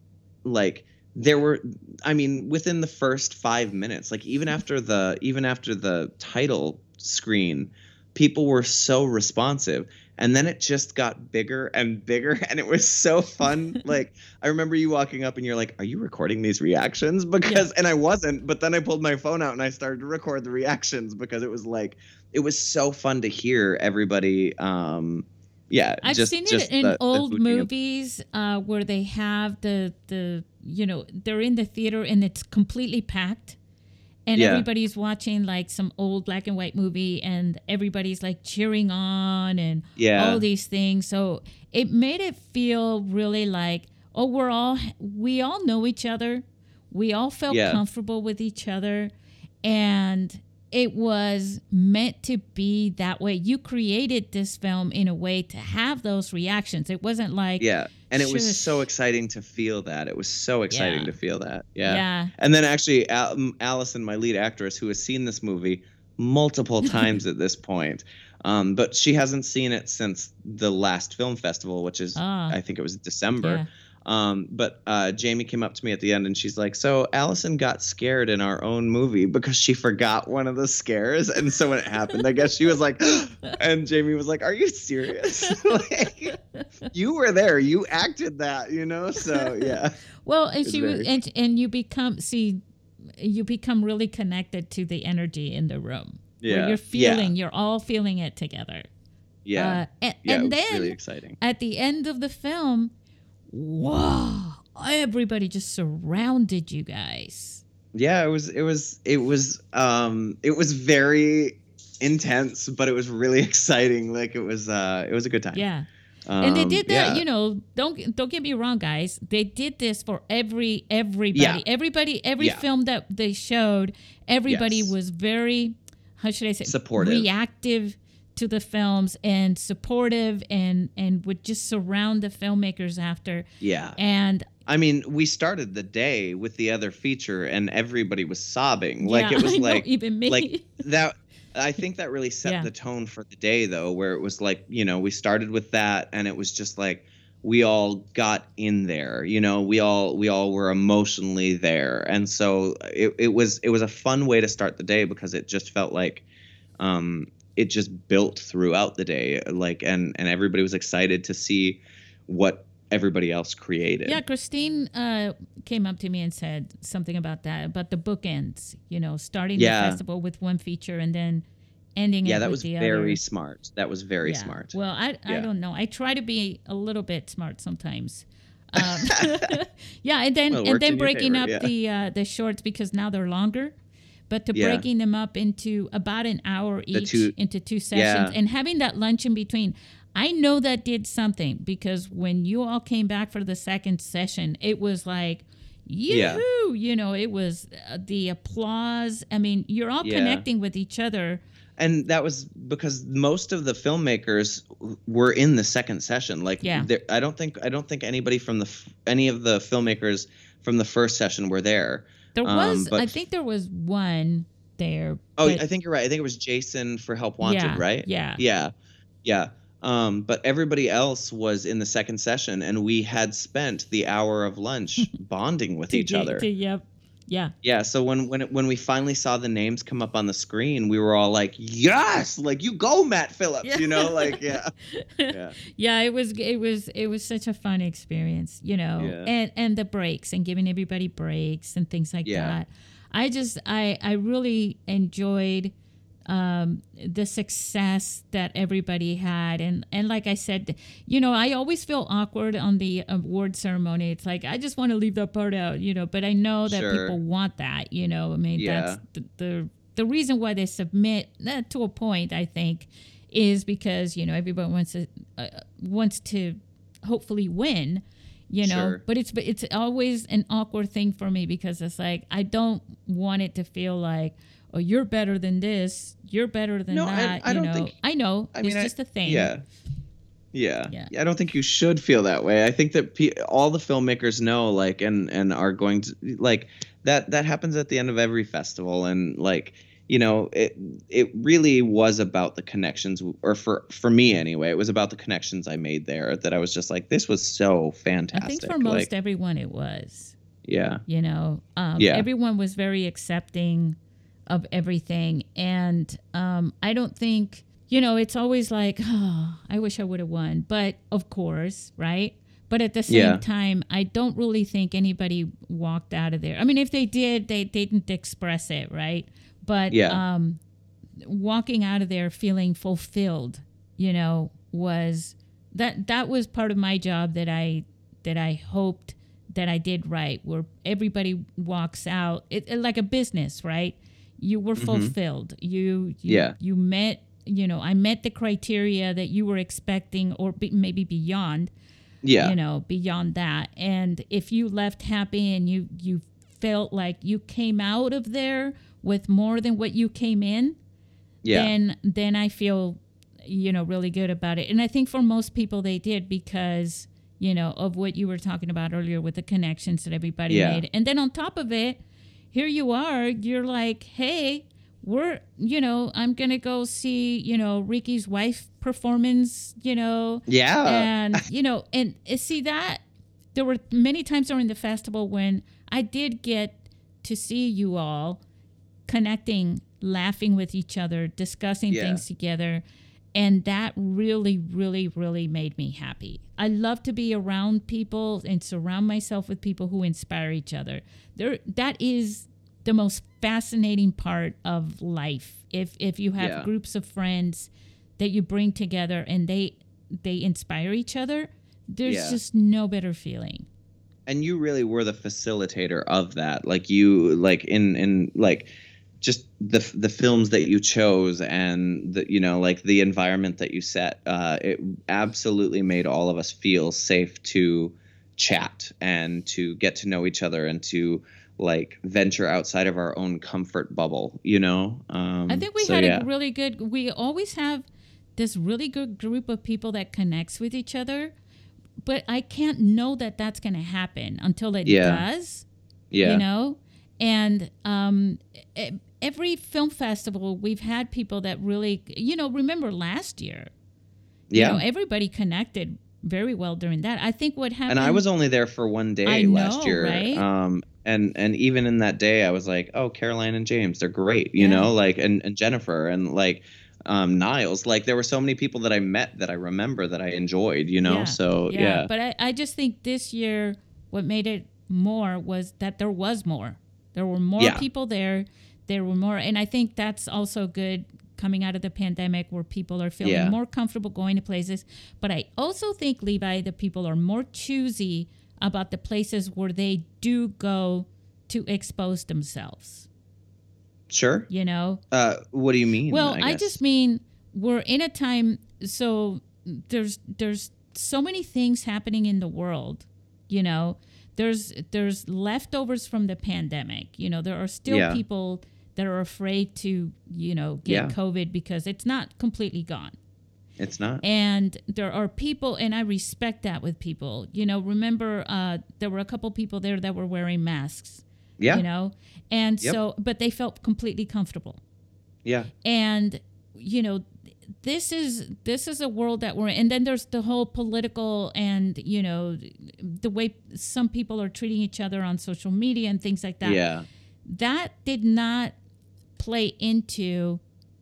like there were i mean within the first five minutes like even after the even after the title screen people were so responsive and then it just got bigger and bigger and it was so fun. Like i remember you walking up and you're like are you recording these reactions? Because and i wasn't but then i pulled my phone out and i started to record the reactions because it was like it was so fun to hear everybody um yeah I've just, seen just it in the- the old and- movies uh, where they have the the you know they're in the theater and it's completely packed, and Yeah. everybody's watching like some old black and white movie, and everybody's like cheering on and yeah all these things. So it made it feel really like oh we're all we all know each other, we all felt Yeah. comfortable with each other, and it was meant to be that way. You created this film in a way to have those reactions. It wasn't like Yeah. And it was so exciting to feel that. It was so exciting Yeah. to feel that. Yeah. yeah. And then actually, Al- Allison, my lead actress, who has seen this movie multiple times at this point, um, but she hasn't seen it since the last film festival, which is, Ah. I think it was December. Yeah. Um, but uh, Jamie came up to me at the end and she's like, "So Allison got scared in our own movie because she forgot one of the scares, and so when it happened, I guess she was like, and Jamie was like, "Are you serious? like, you were there, you acted that, you know? So yeah, Well, and she was, and and you become see, you become really connected to the energy in the room. Yeah. you're Yeah. feeling, you're all feeling it together. Yeah. Uh, and, yeah. it and was then really exciting. at the end of the film, wow, everybody just surrounded you guys. Yeah, it was it was it was um it was very intense, but it was really exciting. Like it was uh it was a good time. Yeah. and they Um, did that, yeah. you know. Don't don't get me wrong, guys. They did this for every everybody, Yeah. everybody, every Yeah. film that they showed. Everybody Yes. was very, how should I say, Supportive. reactive to the films and supportive, and and would just surround the filmmakers after. Yeah. And I mean, we started the day with the other feature and everybody was sobbing. Like yeah, it was I know, like even me. like that I think that really set Yeah. the tone for the day though, where it was like, you know, we started with that and it was just like we all got in there, you know, we all we all were emotionally there. And so it, it was it was a fun way to start the day because it just felt like um it just built throughout the day like and and everybody was excited to see what everybody else created. Yeah, Christine uh, came up to me and said something about that, about the bookends. You know, starting Yeah. the festival with one feature and then ending Yeah, that was the very other. smart. That was very Yeah. smart. Well, I I Yeah. don't know. I try to be a little bit smart sometimes. Um, yeah, and then Well, and then breaking favor, up the uh, the shorts because now they're longer. But to Yeah. breaking them up into about an hour each two- into two sessions Yeah. and having that lunch in between. I know that did something because when you all came back for the second session, it was like, Yeah. You know, it was uh, the applause. I mean, you're all Yeah. connecting with each other. and that was because most of the filmmakers were in the second session like Yeah. i don't think i don't think anybody from the f- any of the filmmakers from the first session were there There Um, was, but- I think there was one there. oh but- i think you're right i think it was jason for help wanted yeah, right Yeah. yeah yeah um, but everybody else was in the second session and we had spent the hour of lunch bonding with each other to- yep. Yeah. yeah so when when it, when we finally saw the names come up on the screen we were all like yes like you go matt phillips Yeah. you know like yeah yeah yeah it was it was it was such a fun experience you know Yeah. and and the breaks and giving everybody breaks and things like Yeah. that i just i i really enjoyed um the success that everybody had and and like i said you know i always feel awkward on the award ceremony it's like i just want to leave that part out you know but i know that Sure. people want that you know i mean Yeah. that's the, the the reason why they submit uh, to a point i think is because you know everybody wants to uh, wants to hopefully win you know Sure. but it's but it's always an awkward thing for me because it's like i don't want it to feel like oh you're better than this you're better than No, I- that I you don't know think- i know I it's mean, just a thing Yeah. Yeah. Yeah. I don't think you should feel that way. I think that pe- all the filmmakers know like and and are going to like that that happens at the end of every festival and like you know it it really was about the connections or for for me anyway it was about the connections I made there that I was just like this was so fantastic i think for most like, everyone it was yeah you know um, Yeah. everyone was very accepting of everything. And um, i don't think you know it's always like oh i wish i would have won but of course right? But at the same Yeah. time i don't really think anybody walked out of there. I mean if they did they didn't express it right? But Yeah. um, walking out of there feeling fulfilled you know was that that was part of my job that i that i hoped that i did right where everybody walks out it, it- like a business right you were mm-hmm. fulfilled you, you Yeah. you met you know i met the criteria that you were expecting or be, maybe beyond yeah you know beyond that and if you left happy and you you felt like you came out of there with more than what you came in yeah then then I feel you know really good about it. And I think for most people they did because you know of what you were talking about earlier with the connections that everybody Yeah. made. And then on top of it, here you are, you're like, "Hey, we're, you know, I'm going to go see, you know, Ricky's wife performance, you know, yeah. And you know and see that there were many times during the festival when i did get to see you all connecting laughing with each other discussing Yeah. things together and that really really really made me happy i love to be around people and surround myself with people who inspire each other there that is the most fascinating part of life. If if you have Yeah. groups of friends that you bring together and they they inspire each other, there's Yeah. just no better feeling. and you really were the facilitator of that like you like in in like just the the films that you chose and the you know like the environment that you set uh it absolutely made all of us feel safe to chat and to get to know each other and to like venture outside of our own comfort bubble you know um I think we so had yeah a really good. We always have this really good group of people that connects with each other, but I can't know that that's going to happen until it Yeah. does. yeah You know, and um, e- every film festival we've had people that really, you know, remember last year. yeah You know, everybody connected very well during that. I think what happened. and I was only there for one day last year. right? Um, and and even in that day, I was like, oh, Caroline and James, they're great, you Yeah. know, like and and Jennifer and like um, Niles, like there were so many people that I met that I remember that I enjoyed, you know. Yeah, So yeah, But I, I just think this year, what made it more was that there was more. There were more Yeah. people there. There were more. And I think that's also good coming out of the pandemic where people are feeling Yeah. more comfortable going to places. But I also think, Levi, the people are more choosy about the places where they do go to expose themselves, sure. you know? Uh, what do you mean? Well, I, guess? just mean we're in a time so there's there's so many things happening in the world, you know. There's there's leftovers from the pandemic. You know, there are still Yeah. people that are afraid to, you know, get Yeah. COVID because it's not completely gone. it's not. And there are people, and I respect that with people. You know, remember uh, there were a couple people there that were wearing masks. Yeah, You know, and Yep. so, but they felt completely comfortable yeah, and you know this is this is a world that we're in and then there's the whole political and you know the way some people are treating each other on social media and things like that yeah, that did not play into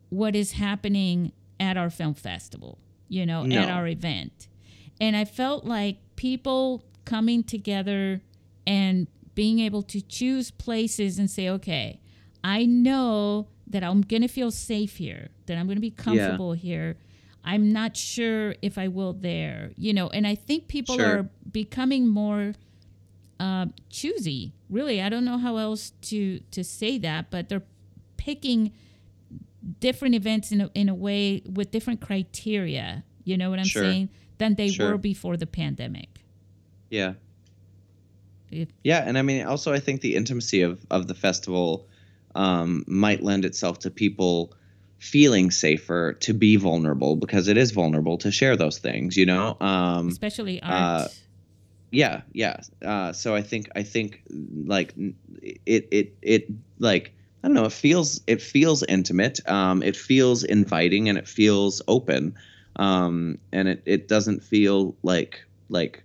what is happening at our film festival you know No. at our event and i felt like people coming together and being able to choose places and say okay i know that i'm going to feel safe here that i'm going to be comfortable here i'm not sure if i will there you know and i think people Sure. are becoming more uh, choosy. Really, I don't know how else to to say that, but they're picking different events in a, in a way with different criteria. You know what I'm Sure. saying? Than they Sure. were before the pandemic. yeah. If- Yeah, and I mean, also, I think the intimacy of of the festival um, might lend itself to people feeling safer to be vulnerable because it is vulnerable to share those things. You know, um, Especially art. uh, yeah, yeah. Uh, so I think I think like it it it like I don't know. It feels it feels intimate. Um, it feels inviting and it feels open. Um, and it it doesn't feel like like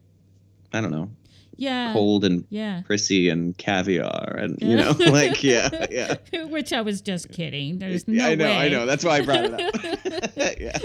I don't know yeah. cold and Yeah. prissy and caviar and you know like yeah yeah Which I was just kidding. There's no Yeah, I know way. I know that's why I brought it up yeah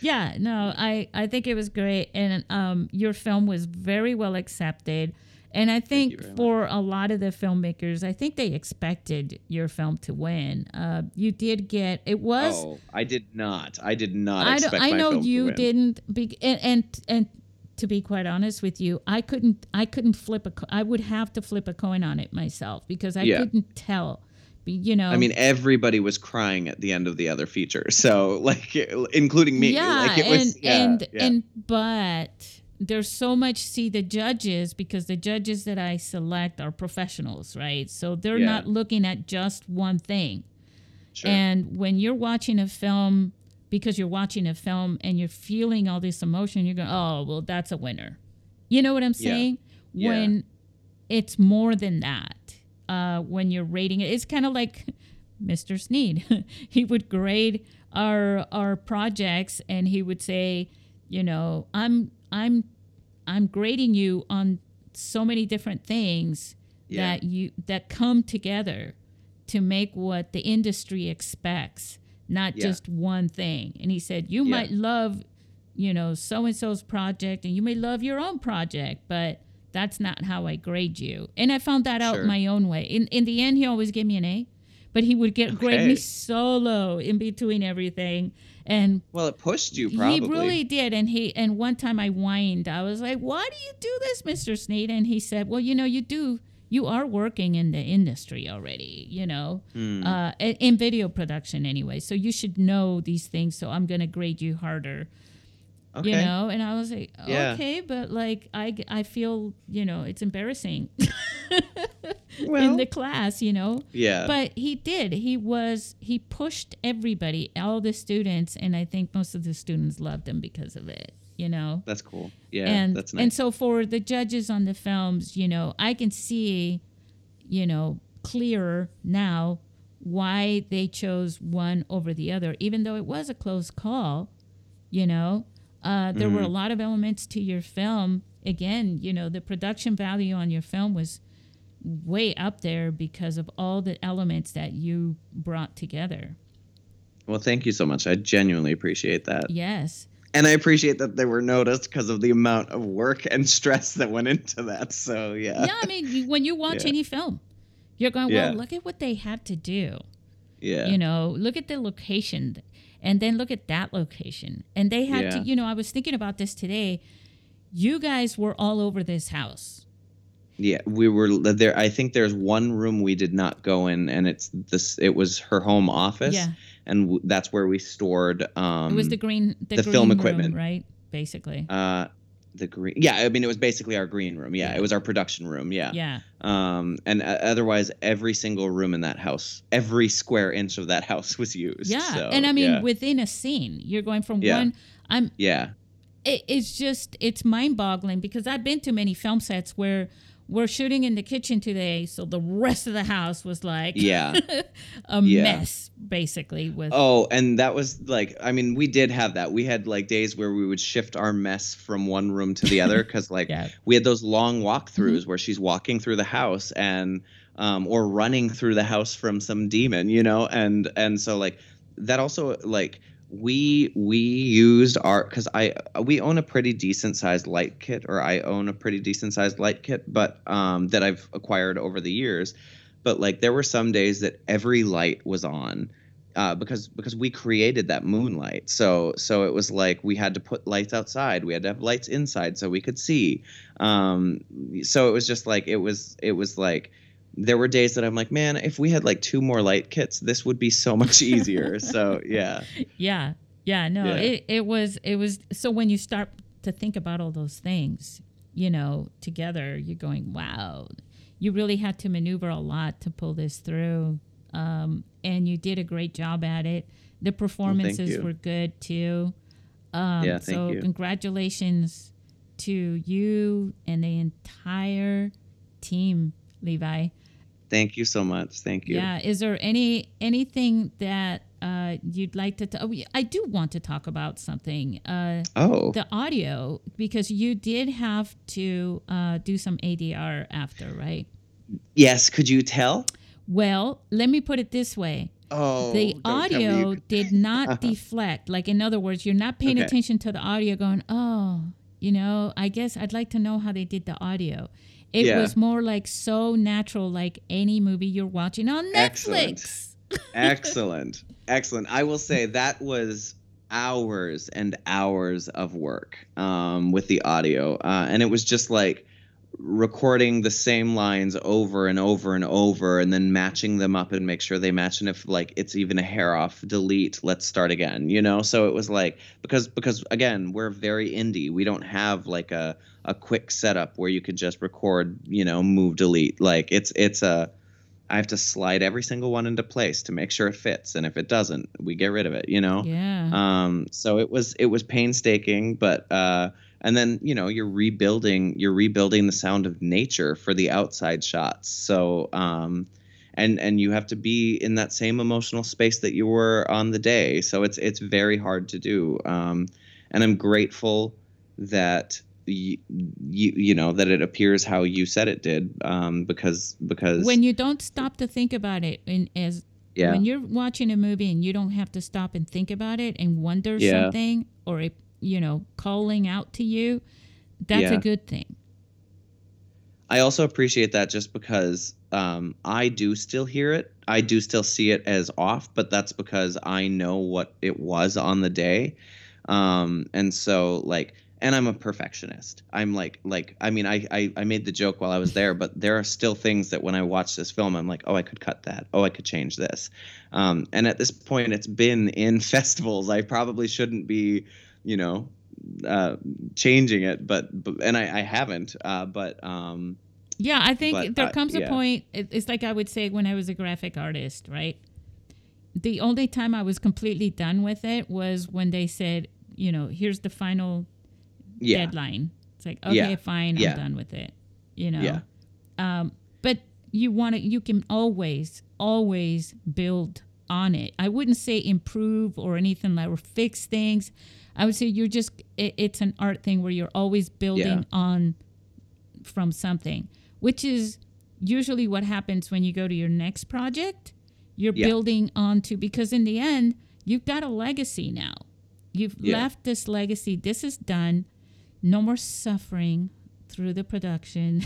yeah, no, I I think it was great, and um, your film was very well accepted, and I think for a lot of the filmmakers, I think they expected your film to win. Uh, you did get it was. oh I did not I did not I, expect I know you didn't, be, and, and and to be quite honest with you, I couldn't I couldn't flip a. I would have to flip a coin on it myself because I Yeah. couldn't tell. You know, I mean, everybody was crying at the end of the other feature, so like, including me. Yeah, like it was, and yeah, and yeah. and but there's so much. See the judges because the judges that I select are professionals, right? So they're Yeah. not looking at just one thing. Sure. And when you're watching a film, because you're watching a film and you're feeling all this emotion, you're going, oh, well, that's a winner. You know what I'm saying? Yeah. When it's more than that. Uh, when you're rating it, it's kind of like Mr. Sneed. he would grade our our projects, and he would say, you know, I'm I'm I'm grading you on so many different things Yeah. that you that come together to make what the industry expects, not Yeah. just one thing. And he said, you Yeah. might love, you know, so and so's project, and you may love your own project, but that's not how I grade you. And I found that out Sure. my own way. In in the end, he always gave me an A, but he would get grade me Okay. so low in between everything. And Well, it pushed you probably. he really did. And he and one time I whined. I was like, "Why do you do this, Mr. Sneed?" And he said, "Well, you know, you do. You are working in the industry already. You know, Hmm. uh, in in video production anyway. So you should know these things. So I'm gonna grade you harder." Okay. You know, and I was like, Yeah. okay, but like I, I feel, you know, it's embarrassing well, in the class, you know. yeah. But he did. He was he pushed everybody, all the students, and I think most of the students loved him because of it. You know. that's cool. Yeah, and that's nice. and so for the judges on the films, you know, I can see, you know, clearer now why they chose one over the other, even though it was a close call. You know, uh, there were a Mm-hmm. lot of elements to your film. Again, you know, the production value on your film was way up there because of all the elements that you brought together. well, thank you so much. I genuinely appreciate that. Yes. And I appreciate that they were noticed because of the amount of work and stress that went into that. So, yeah. yeah, I mean, when you watch Yeah. any film, you're going, Yeah. well, look at what they had to do. Yeah. You know, look at the location and then look at that location. And they had to, you know, I was thinking about this today. You guys were all over this house. Yeah, we were there. I think there's one room we did not go in, and it's this. It was her home office, Yeah. and w- that's where we stored. Um, it was the green, the, the green film room, equipment. right? Basically. uh, the green. Yeah, I mean, it was basically our green room. Yeah, Yeah. it was our production room. Yeah. yeah. Um, and uh, otherwise, every single room in that house, every square inch of that house was used. Yeah. So, and I mean, yeah. within a scene, you're going from Yeah. one. I'm yeah, it, it's just it's mind-boggling because I've been to many film sets where we're shooting in the kitchen today, so the rest of the house was like yeah. a Yeah. mess, basically. With Oh, and that was like, I mean, we did have that. We had like days where we would shift our mess from one room to the other because, like, Yeah. we had those long walkthroughs Mm-hmm. where she's walking through the house and, um, or running through the house from some demon, you know, and and so like that also like we we used our because I we own a pretty decent sized light kit or I own a pretty decent sized light kit, but um, that I've acquired over the years. But like there were some days that every light was on uh, because because we created that moonlight. So so it was like we had to put lights outside. We had to have lights inside so we could see. Um, so it was just like it was it was like there were days that I'm like, man, if we had like two more light kits, this would be so much easier. so yeah, Yeah. Yeah, no, Yeah. it it was it was so when you start to think about all those things, you know, together, you're going, wow, you really had to maneuver a lot to pull this through. Um, and you did a great job at it. The performances you. were good too. Um, Yeah, thank so you. congratulations to you and the entire team, Levi. Thank you so much. Thank you. Yeah. Is there any anything that uh, you'd like to? T- oh, I do want to talk about something. Uh, Oh, the audio because you did have to uh, do some ADR after, right? yes. Could you tell? Well, let me put it this way. Oh, the don't tell me you audio did not deflect. Like, in other words, you're not paying Okay. attention to the audio going, oh, you know, I guess I'd like to know how they did the audio. It Yeah. was more like so natural, like any movie you're watching on Excellent. Netflix. excellent excellent i will say that was hours and hours of work um, with the audio uh, and it was just like recording the same lines over and over and over and then matching them up and make sure they match and if like it's even a hair off delete let's start again you know so it was like because because again we're very indie we don't have like a a quick setup where you could just record you know move delete like it's it's a I have to slide every single one into place to make sure it fits, and if it doesn't, we get rid of it. You know. Yeah. Um. So it was it was painstaking, but uh, and then you know you're rebuilding you're rebuilding the sound of nature for the outside shots. So um, and and you have to be in that same emotional space that you were on the day. So it's it's very hard to do. Um, and I'm grateful that you, you you know that it appears how you said it did um because because when you don't stop to think about it and as yeah when you're watching a movie and you don't have to stop and think about it and wonder Yeah. something or it you know calling out to you that's Yeah. a good thing I also appreciate that just because um, I do still hear it. I do still see it as off, but that's because I know what it was on the day. Um, and so like and I'm a perfectionist. I'm like like I mean I, I I made the joke while I was there, but there are still things that when I watch this film I'm like, oh I could cut that. Oh I could change this. Um, and at this point it's been in festivals. I probably shouldn't be, you know, uh, changing it, but, but and I, I haven't. Uh, but um, yeah, I think but, there uh, comes a point. It's like I would say when I was a graphic artist, right? The only time I was completely done with it was when they said, you know, here's the final yeah, deadline. It's like, okay, Yeah. fine, Yeah. I'm done with it. You know. Yeah. Um, but you want to. You can always, always build on it. I wouldn't say improve or anything like or fix things. I would say you're just. It, it's an art thing where you're always building Yeah. on from something, which is usually what happens when you go to your next project. You're Yeah. building onto because in the end, you've got a legacy now. You've Yeah. left this legacy. This is done. No more suffering through the production.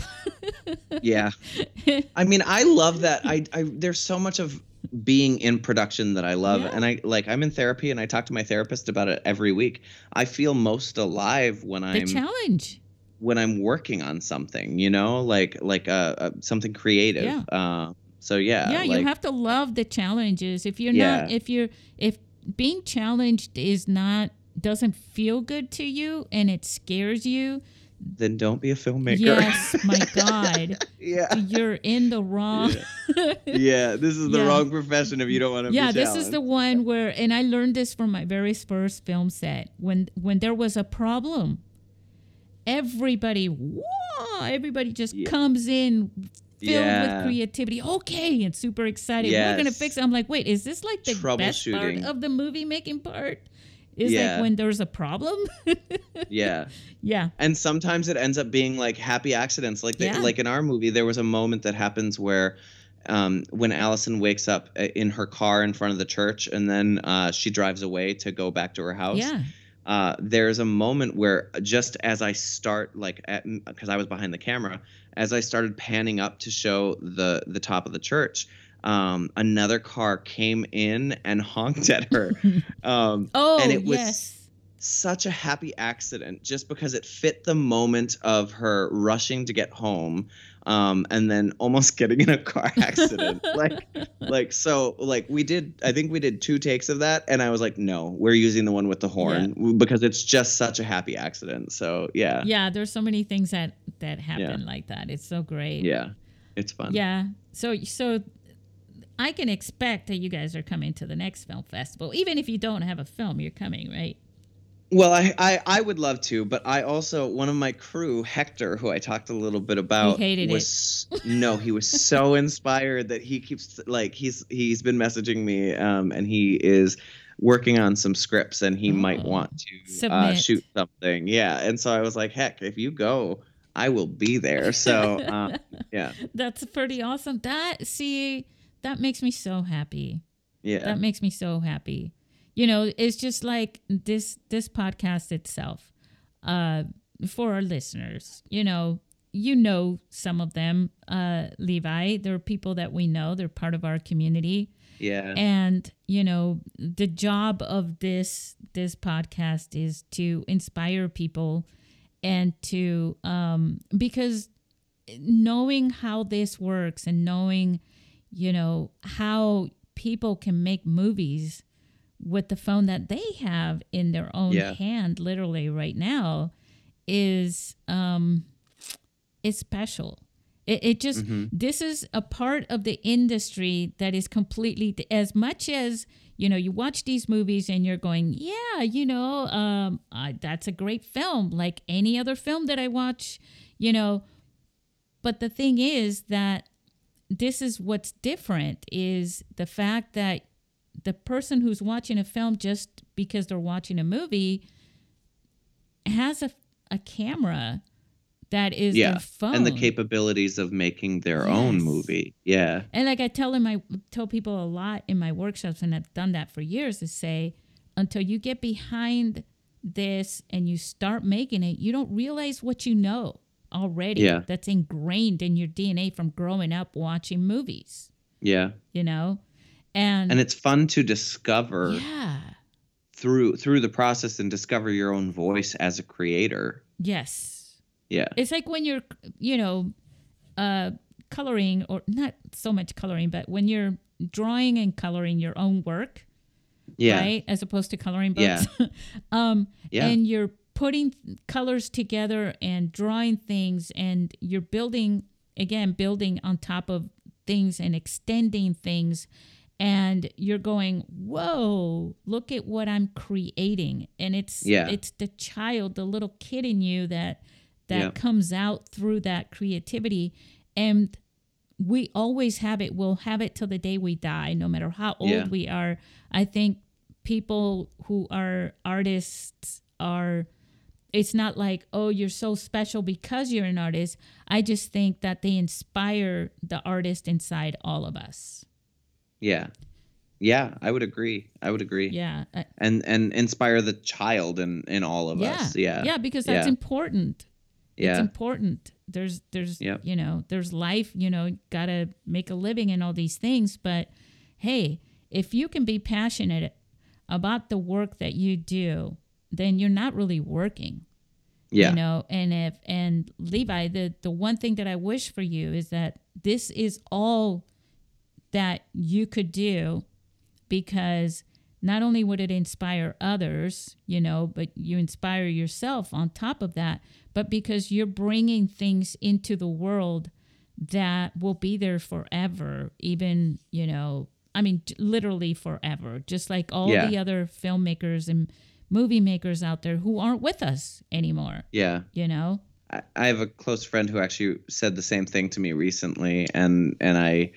yeah. I mean, I love that. I, I there's so much of being in production that I love, Yeah. and I like I'm in therapy, and I talk to my therapist about it every week. I feel most alive when the I'm challenge. when I'm working on something, you know, like like uh, uh something creative. Yeah. Uh, so yeah, yeah, like, you have to love the challenges. If you're Yeah. not, if you're, if being challenged is not doesn't feel good to you and it scares you, then don't be a filmmaker. yes, my God, yeah. you're in the wrong. Yeah, this is the Yeah. wrong profession if you don't want to. yeah this is the one where and i learned this from my very first film set when when there was a problem everybody whoa, everybody just Yeah. comes in filled Yeah. with creativity okay and super excited we're gonna fix it i'm like wait is this like the best part Troubleshooting. of the movie making part is Yeah. like when there's a problem Yeah, yeah and sometimes it ends up being like happy accidents. Like the, Yeah. like in our movie, there was a moment that happens where. Um, when Allison wakes up uh, in her car in front of the church, and then uh, she drives away to go back to her house. yeah uh, there's a moment where just as I start like because I was behind the camera, as I started panning up to show the the top of the church, um, another car came in and honked at her. um, oh and it was yes. such a happy accident just because it fit the moment of her rushing to get home um, and then almost getting in a car accident. Like like so like we did i think we did two takes of that and i was like no we're using the one with the horn because it's just such a happy accident. So yeah. Yeah there's so many things that that happen like that. It's so great. Yeah it's fun. Yeah. So so I can expect that you guys are coming to the next film festival. Even if you don't have a film, you're coming, right? Well, I, I I would love to, but I also one of my crew, Hector, who I talked a little bit about, was no, he was so inspired that he keeps like he's he's been messaging me, um, and he is working on some scripts, and he might Oh. want to uh, shoot something, yeah. And so I was like, heck, if you go, I will be there. So um, yeah, That's pretty awesome. That see, that makes me so happy. yeah, That makes me so happy. You know, it's just like this this podcast itself. Uh for our listeners, you know, you know some of them, uh Levi, there are people that we know, they're part of our community. yeah, and you know the job of this this podcast is to inspire people and to um because knowing how this works and knowing you know how people can make movies with the phone that they have in their own Yeah. hand literally right now is um is special it, it just Mhm. this is a part of the industry that is completely as much as you know you watch these movies and you're going yeah you know um I, that's a great film like any other film that i watch you know but the thing is that this is what's different is the fact that the person who's watching a film just because they're watching a movie has a, a camera that is Yeah, and the capabilities of making their own movie, yeah, and like I tell them, I tell people a lot in my workshops, and I've done that for years, is say, until you get behind this and you start making it, you don't realize what you know. Already. Yeah. That's ingrained in your DNA from growing up watching movies, Yeah. you know? And, And it's fun to discover yeah. through through the process and discover your own voice as a creator. Yes. Yeah. It's like when you're, you know, uh, coloring or not so much coloring, but when you're drawing and coloring your own work, Yeah. right? As opposed to coloring Yeah. books. um, Yeah. And you're putting colors together and drawing things, and you're building, again, building on top of things and extending things. And you're going, whoa, look at what I'm creating. And it's Yeah. it's the child, the little kid in you that that Yeah. comes out through that creativity. And we always have it. We'll have it till the day we die, no matter how old Yeah. we are. I think people who are artists are it's not like oh you're so special because you're an artist i just think that they inspire the artist inside all of us Yeah. Yeah, I would agree. I would agree. yeah And and inspire the child in in all of yeah us. Yeah. yeah because that's Yeah. important it's important there's there's Yep. you know there's life you know gotta make a living and all these things but hey if you can be passionate about the work that you do then you're not really working Yeah. you know and if and levi the the one thing that i wish for you is that this is all that you could do because not only would it inspire others you know but you inspire yourself on top of that but because you're bringing things into the world that will be there forever even you know i mean literally forever just like all Yeah. the other filmmakers and movie makers out there who aren't with us anymore yeah. you know I I have a close friend who actually said the same thing to me recently, and and I,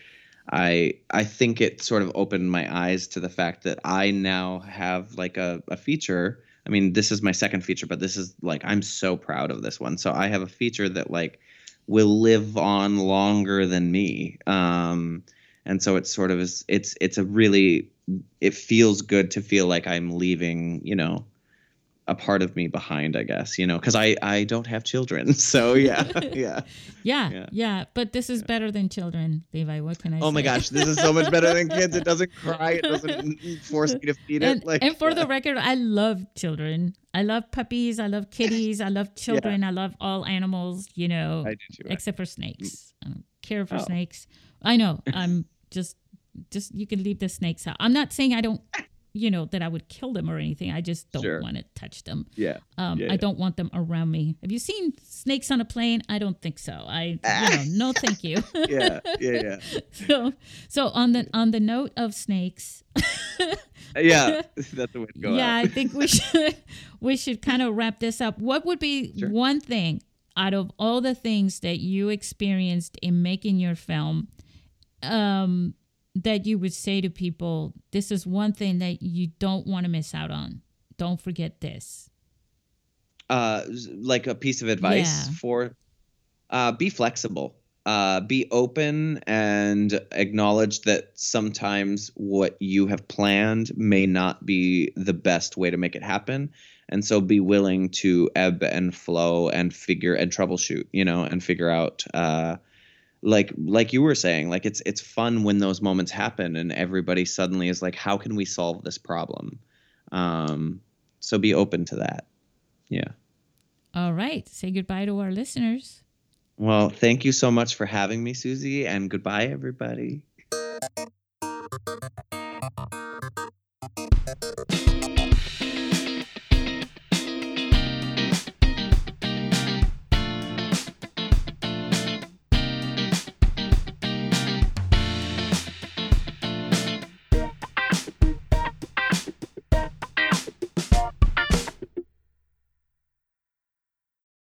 I I think it sort of opened my eyes to the fact that I now have like a, a feature. I mean, this is my second feature, but this is like I'm so proud of this one. So I have a feature that like will live on longer than me. Um, and so it's sort of is it's it's a really it feels good to feel like I'm leaving, you know, a part of me behind, I guess, you know, because I I don't have children, so yeah, yeah. yeah Yeah. yeah, but this is better than children levi what can i Oh my gosh, this is so much better than kids. It doesn't cry. It doesn't force me to feed it. and, like, and for the record, I love children. I love puppies. I love kitties. I love children. I love all animals, you know, I do too. except for snakes. I don't care for Oh. snakes. I know. I'm just, just, you can leave the snakes out. I'm not saying I don't, you know, that I would kill them or anything. I just don't Sure. want to touch them. Yeah, Um, Yeah, I don't want them around me. Have you seen snakes on a plane? I don't think so. I, you know, no, thank you. yeah, yeah, yeah, so, so on the on the note of snakes, yeah. That's the way to go. yeah. I think we should we should kind of wrap this up. What would be Sure. one thing out of all the things that you experienced in making your film um, that you would say to people? This is one thing that you don't want to miss out on. Don't forget this. uh, like a piece of advice Yeah. for uh, be flexible uh, be open and acknowledge that sometimes what you have planned may not be the best way to make it happen and so be willing to ebb and flow and figure and troubleshoot you know and figure out uh, like like you were saying like it's it's fun when those moments happen and everybody suddenly is like how can we solve this problem um, so be open to that yeah All right. Say goodbye to our listeners. Well, thank you so much for having me, Susy, and goodbye, everybody.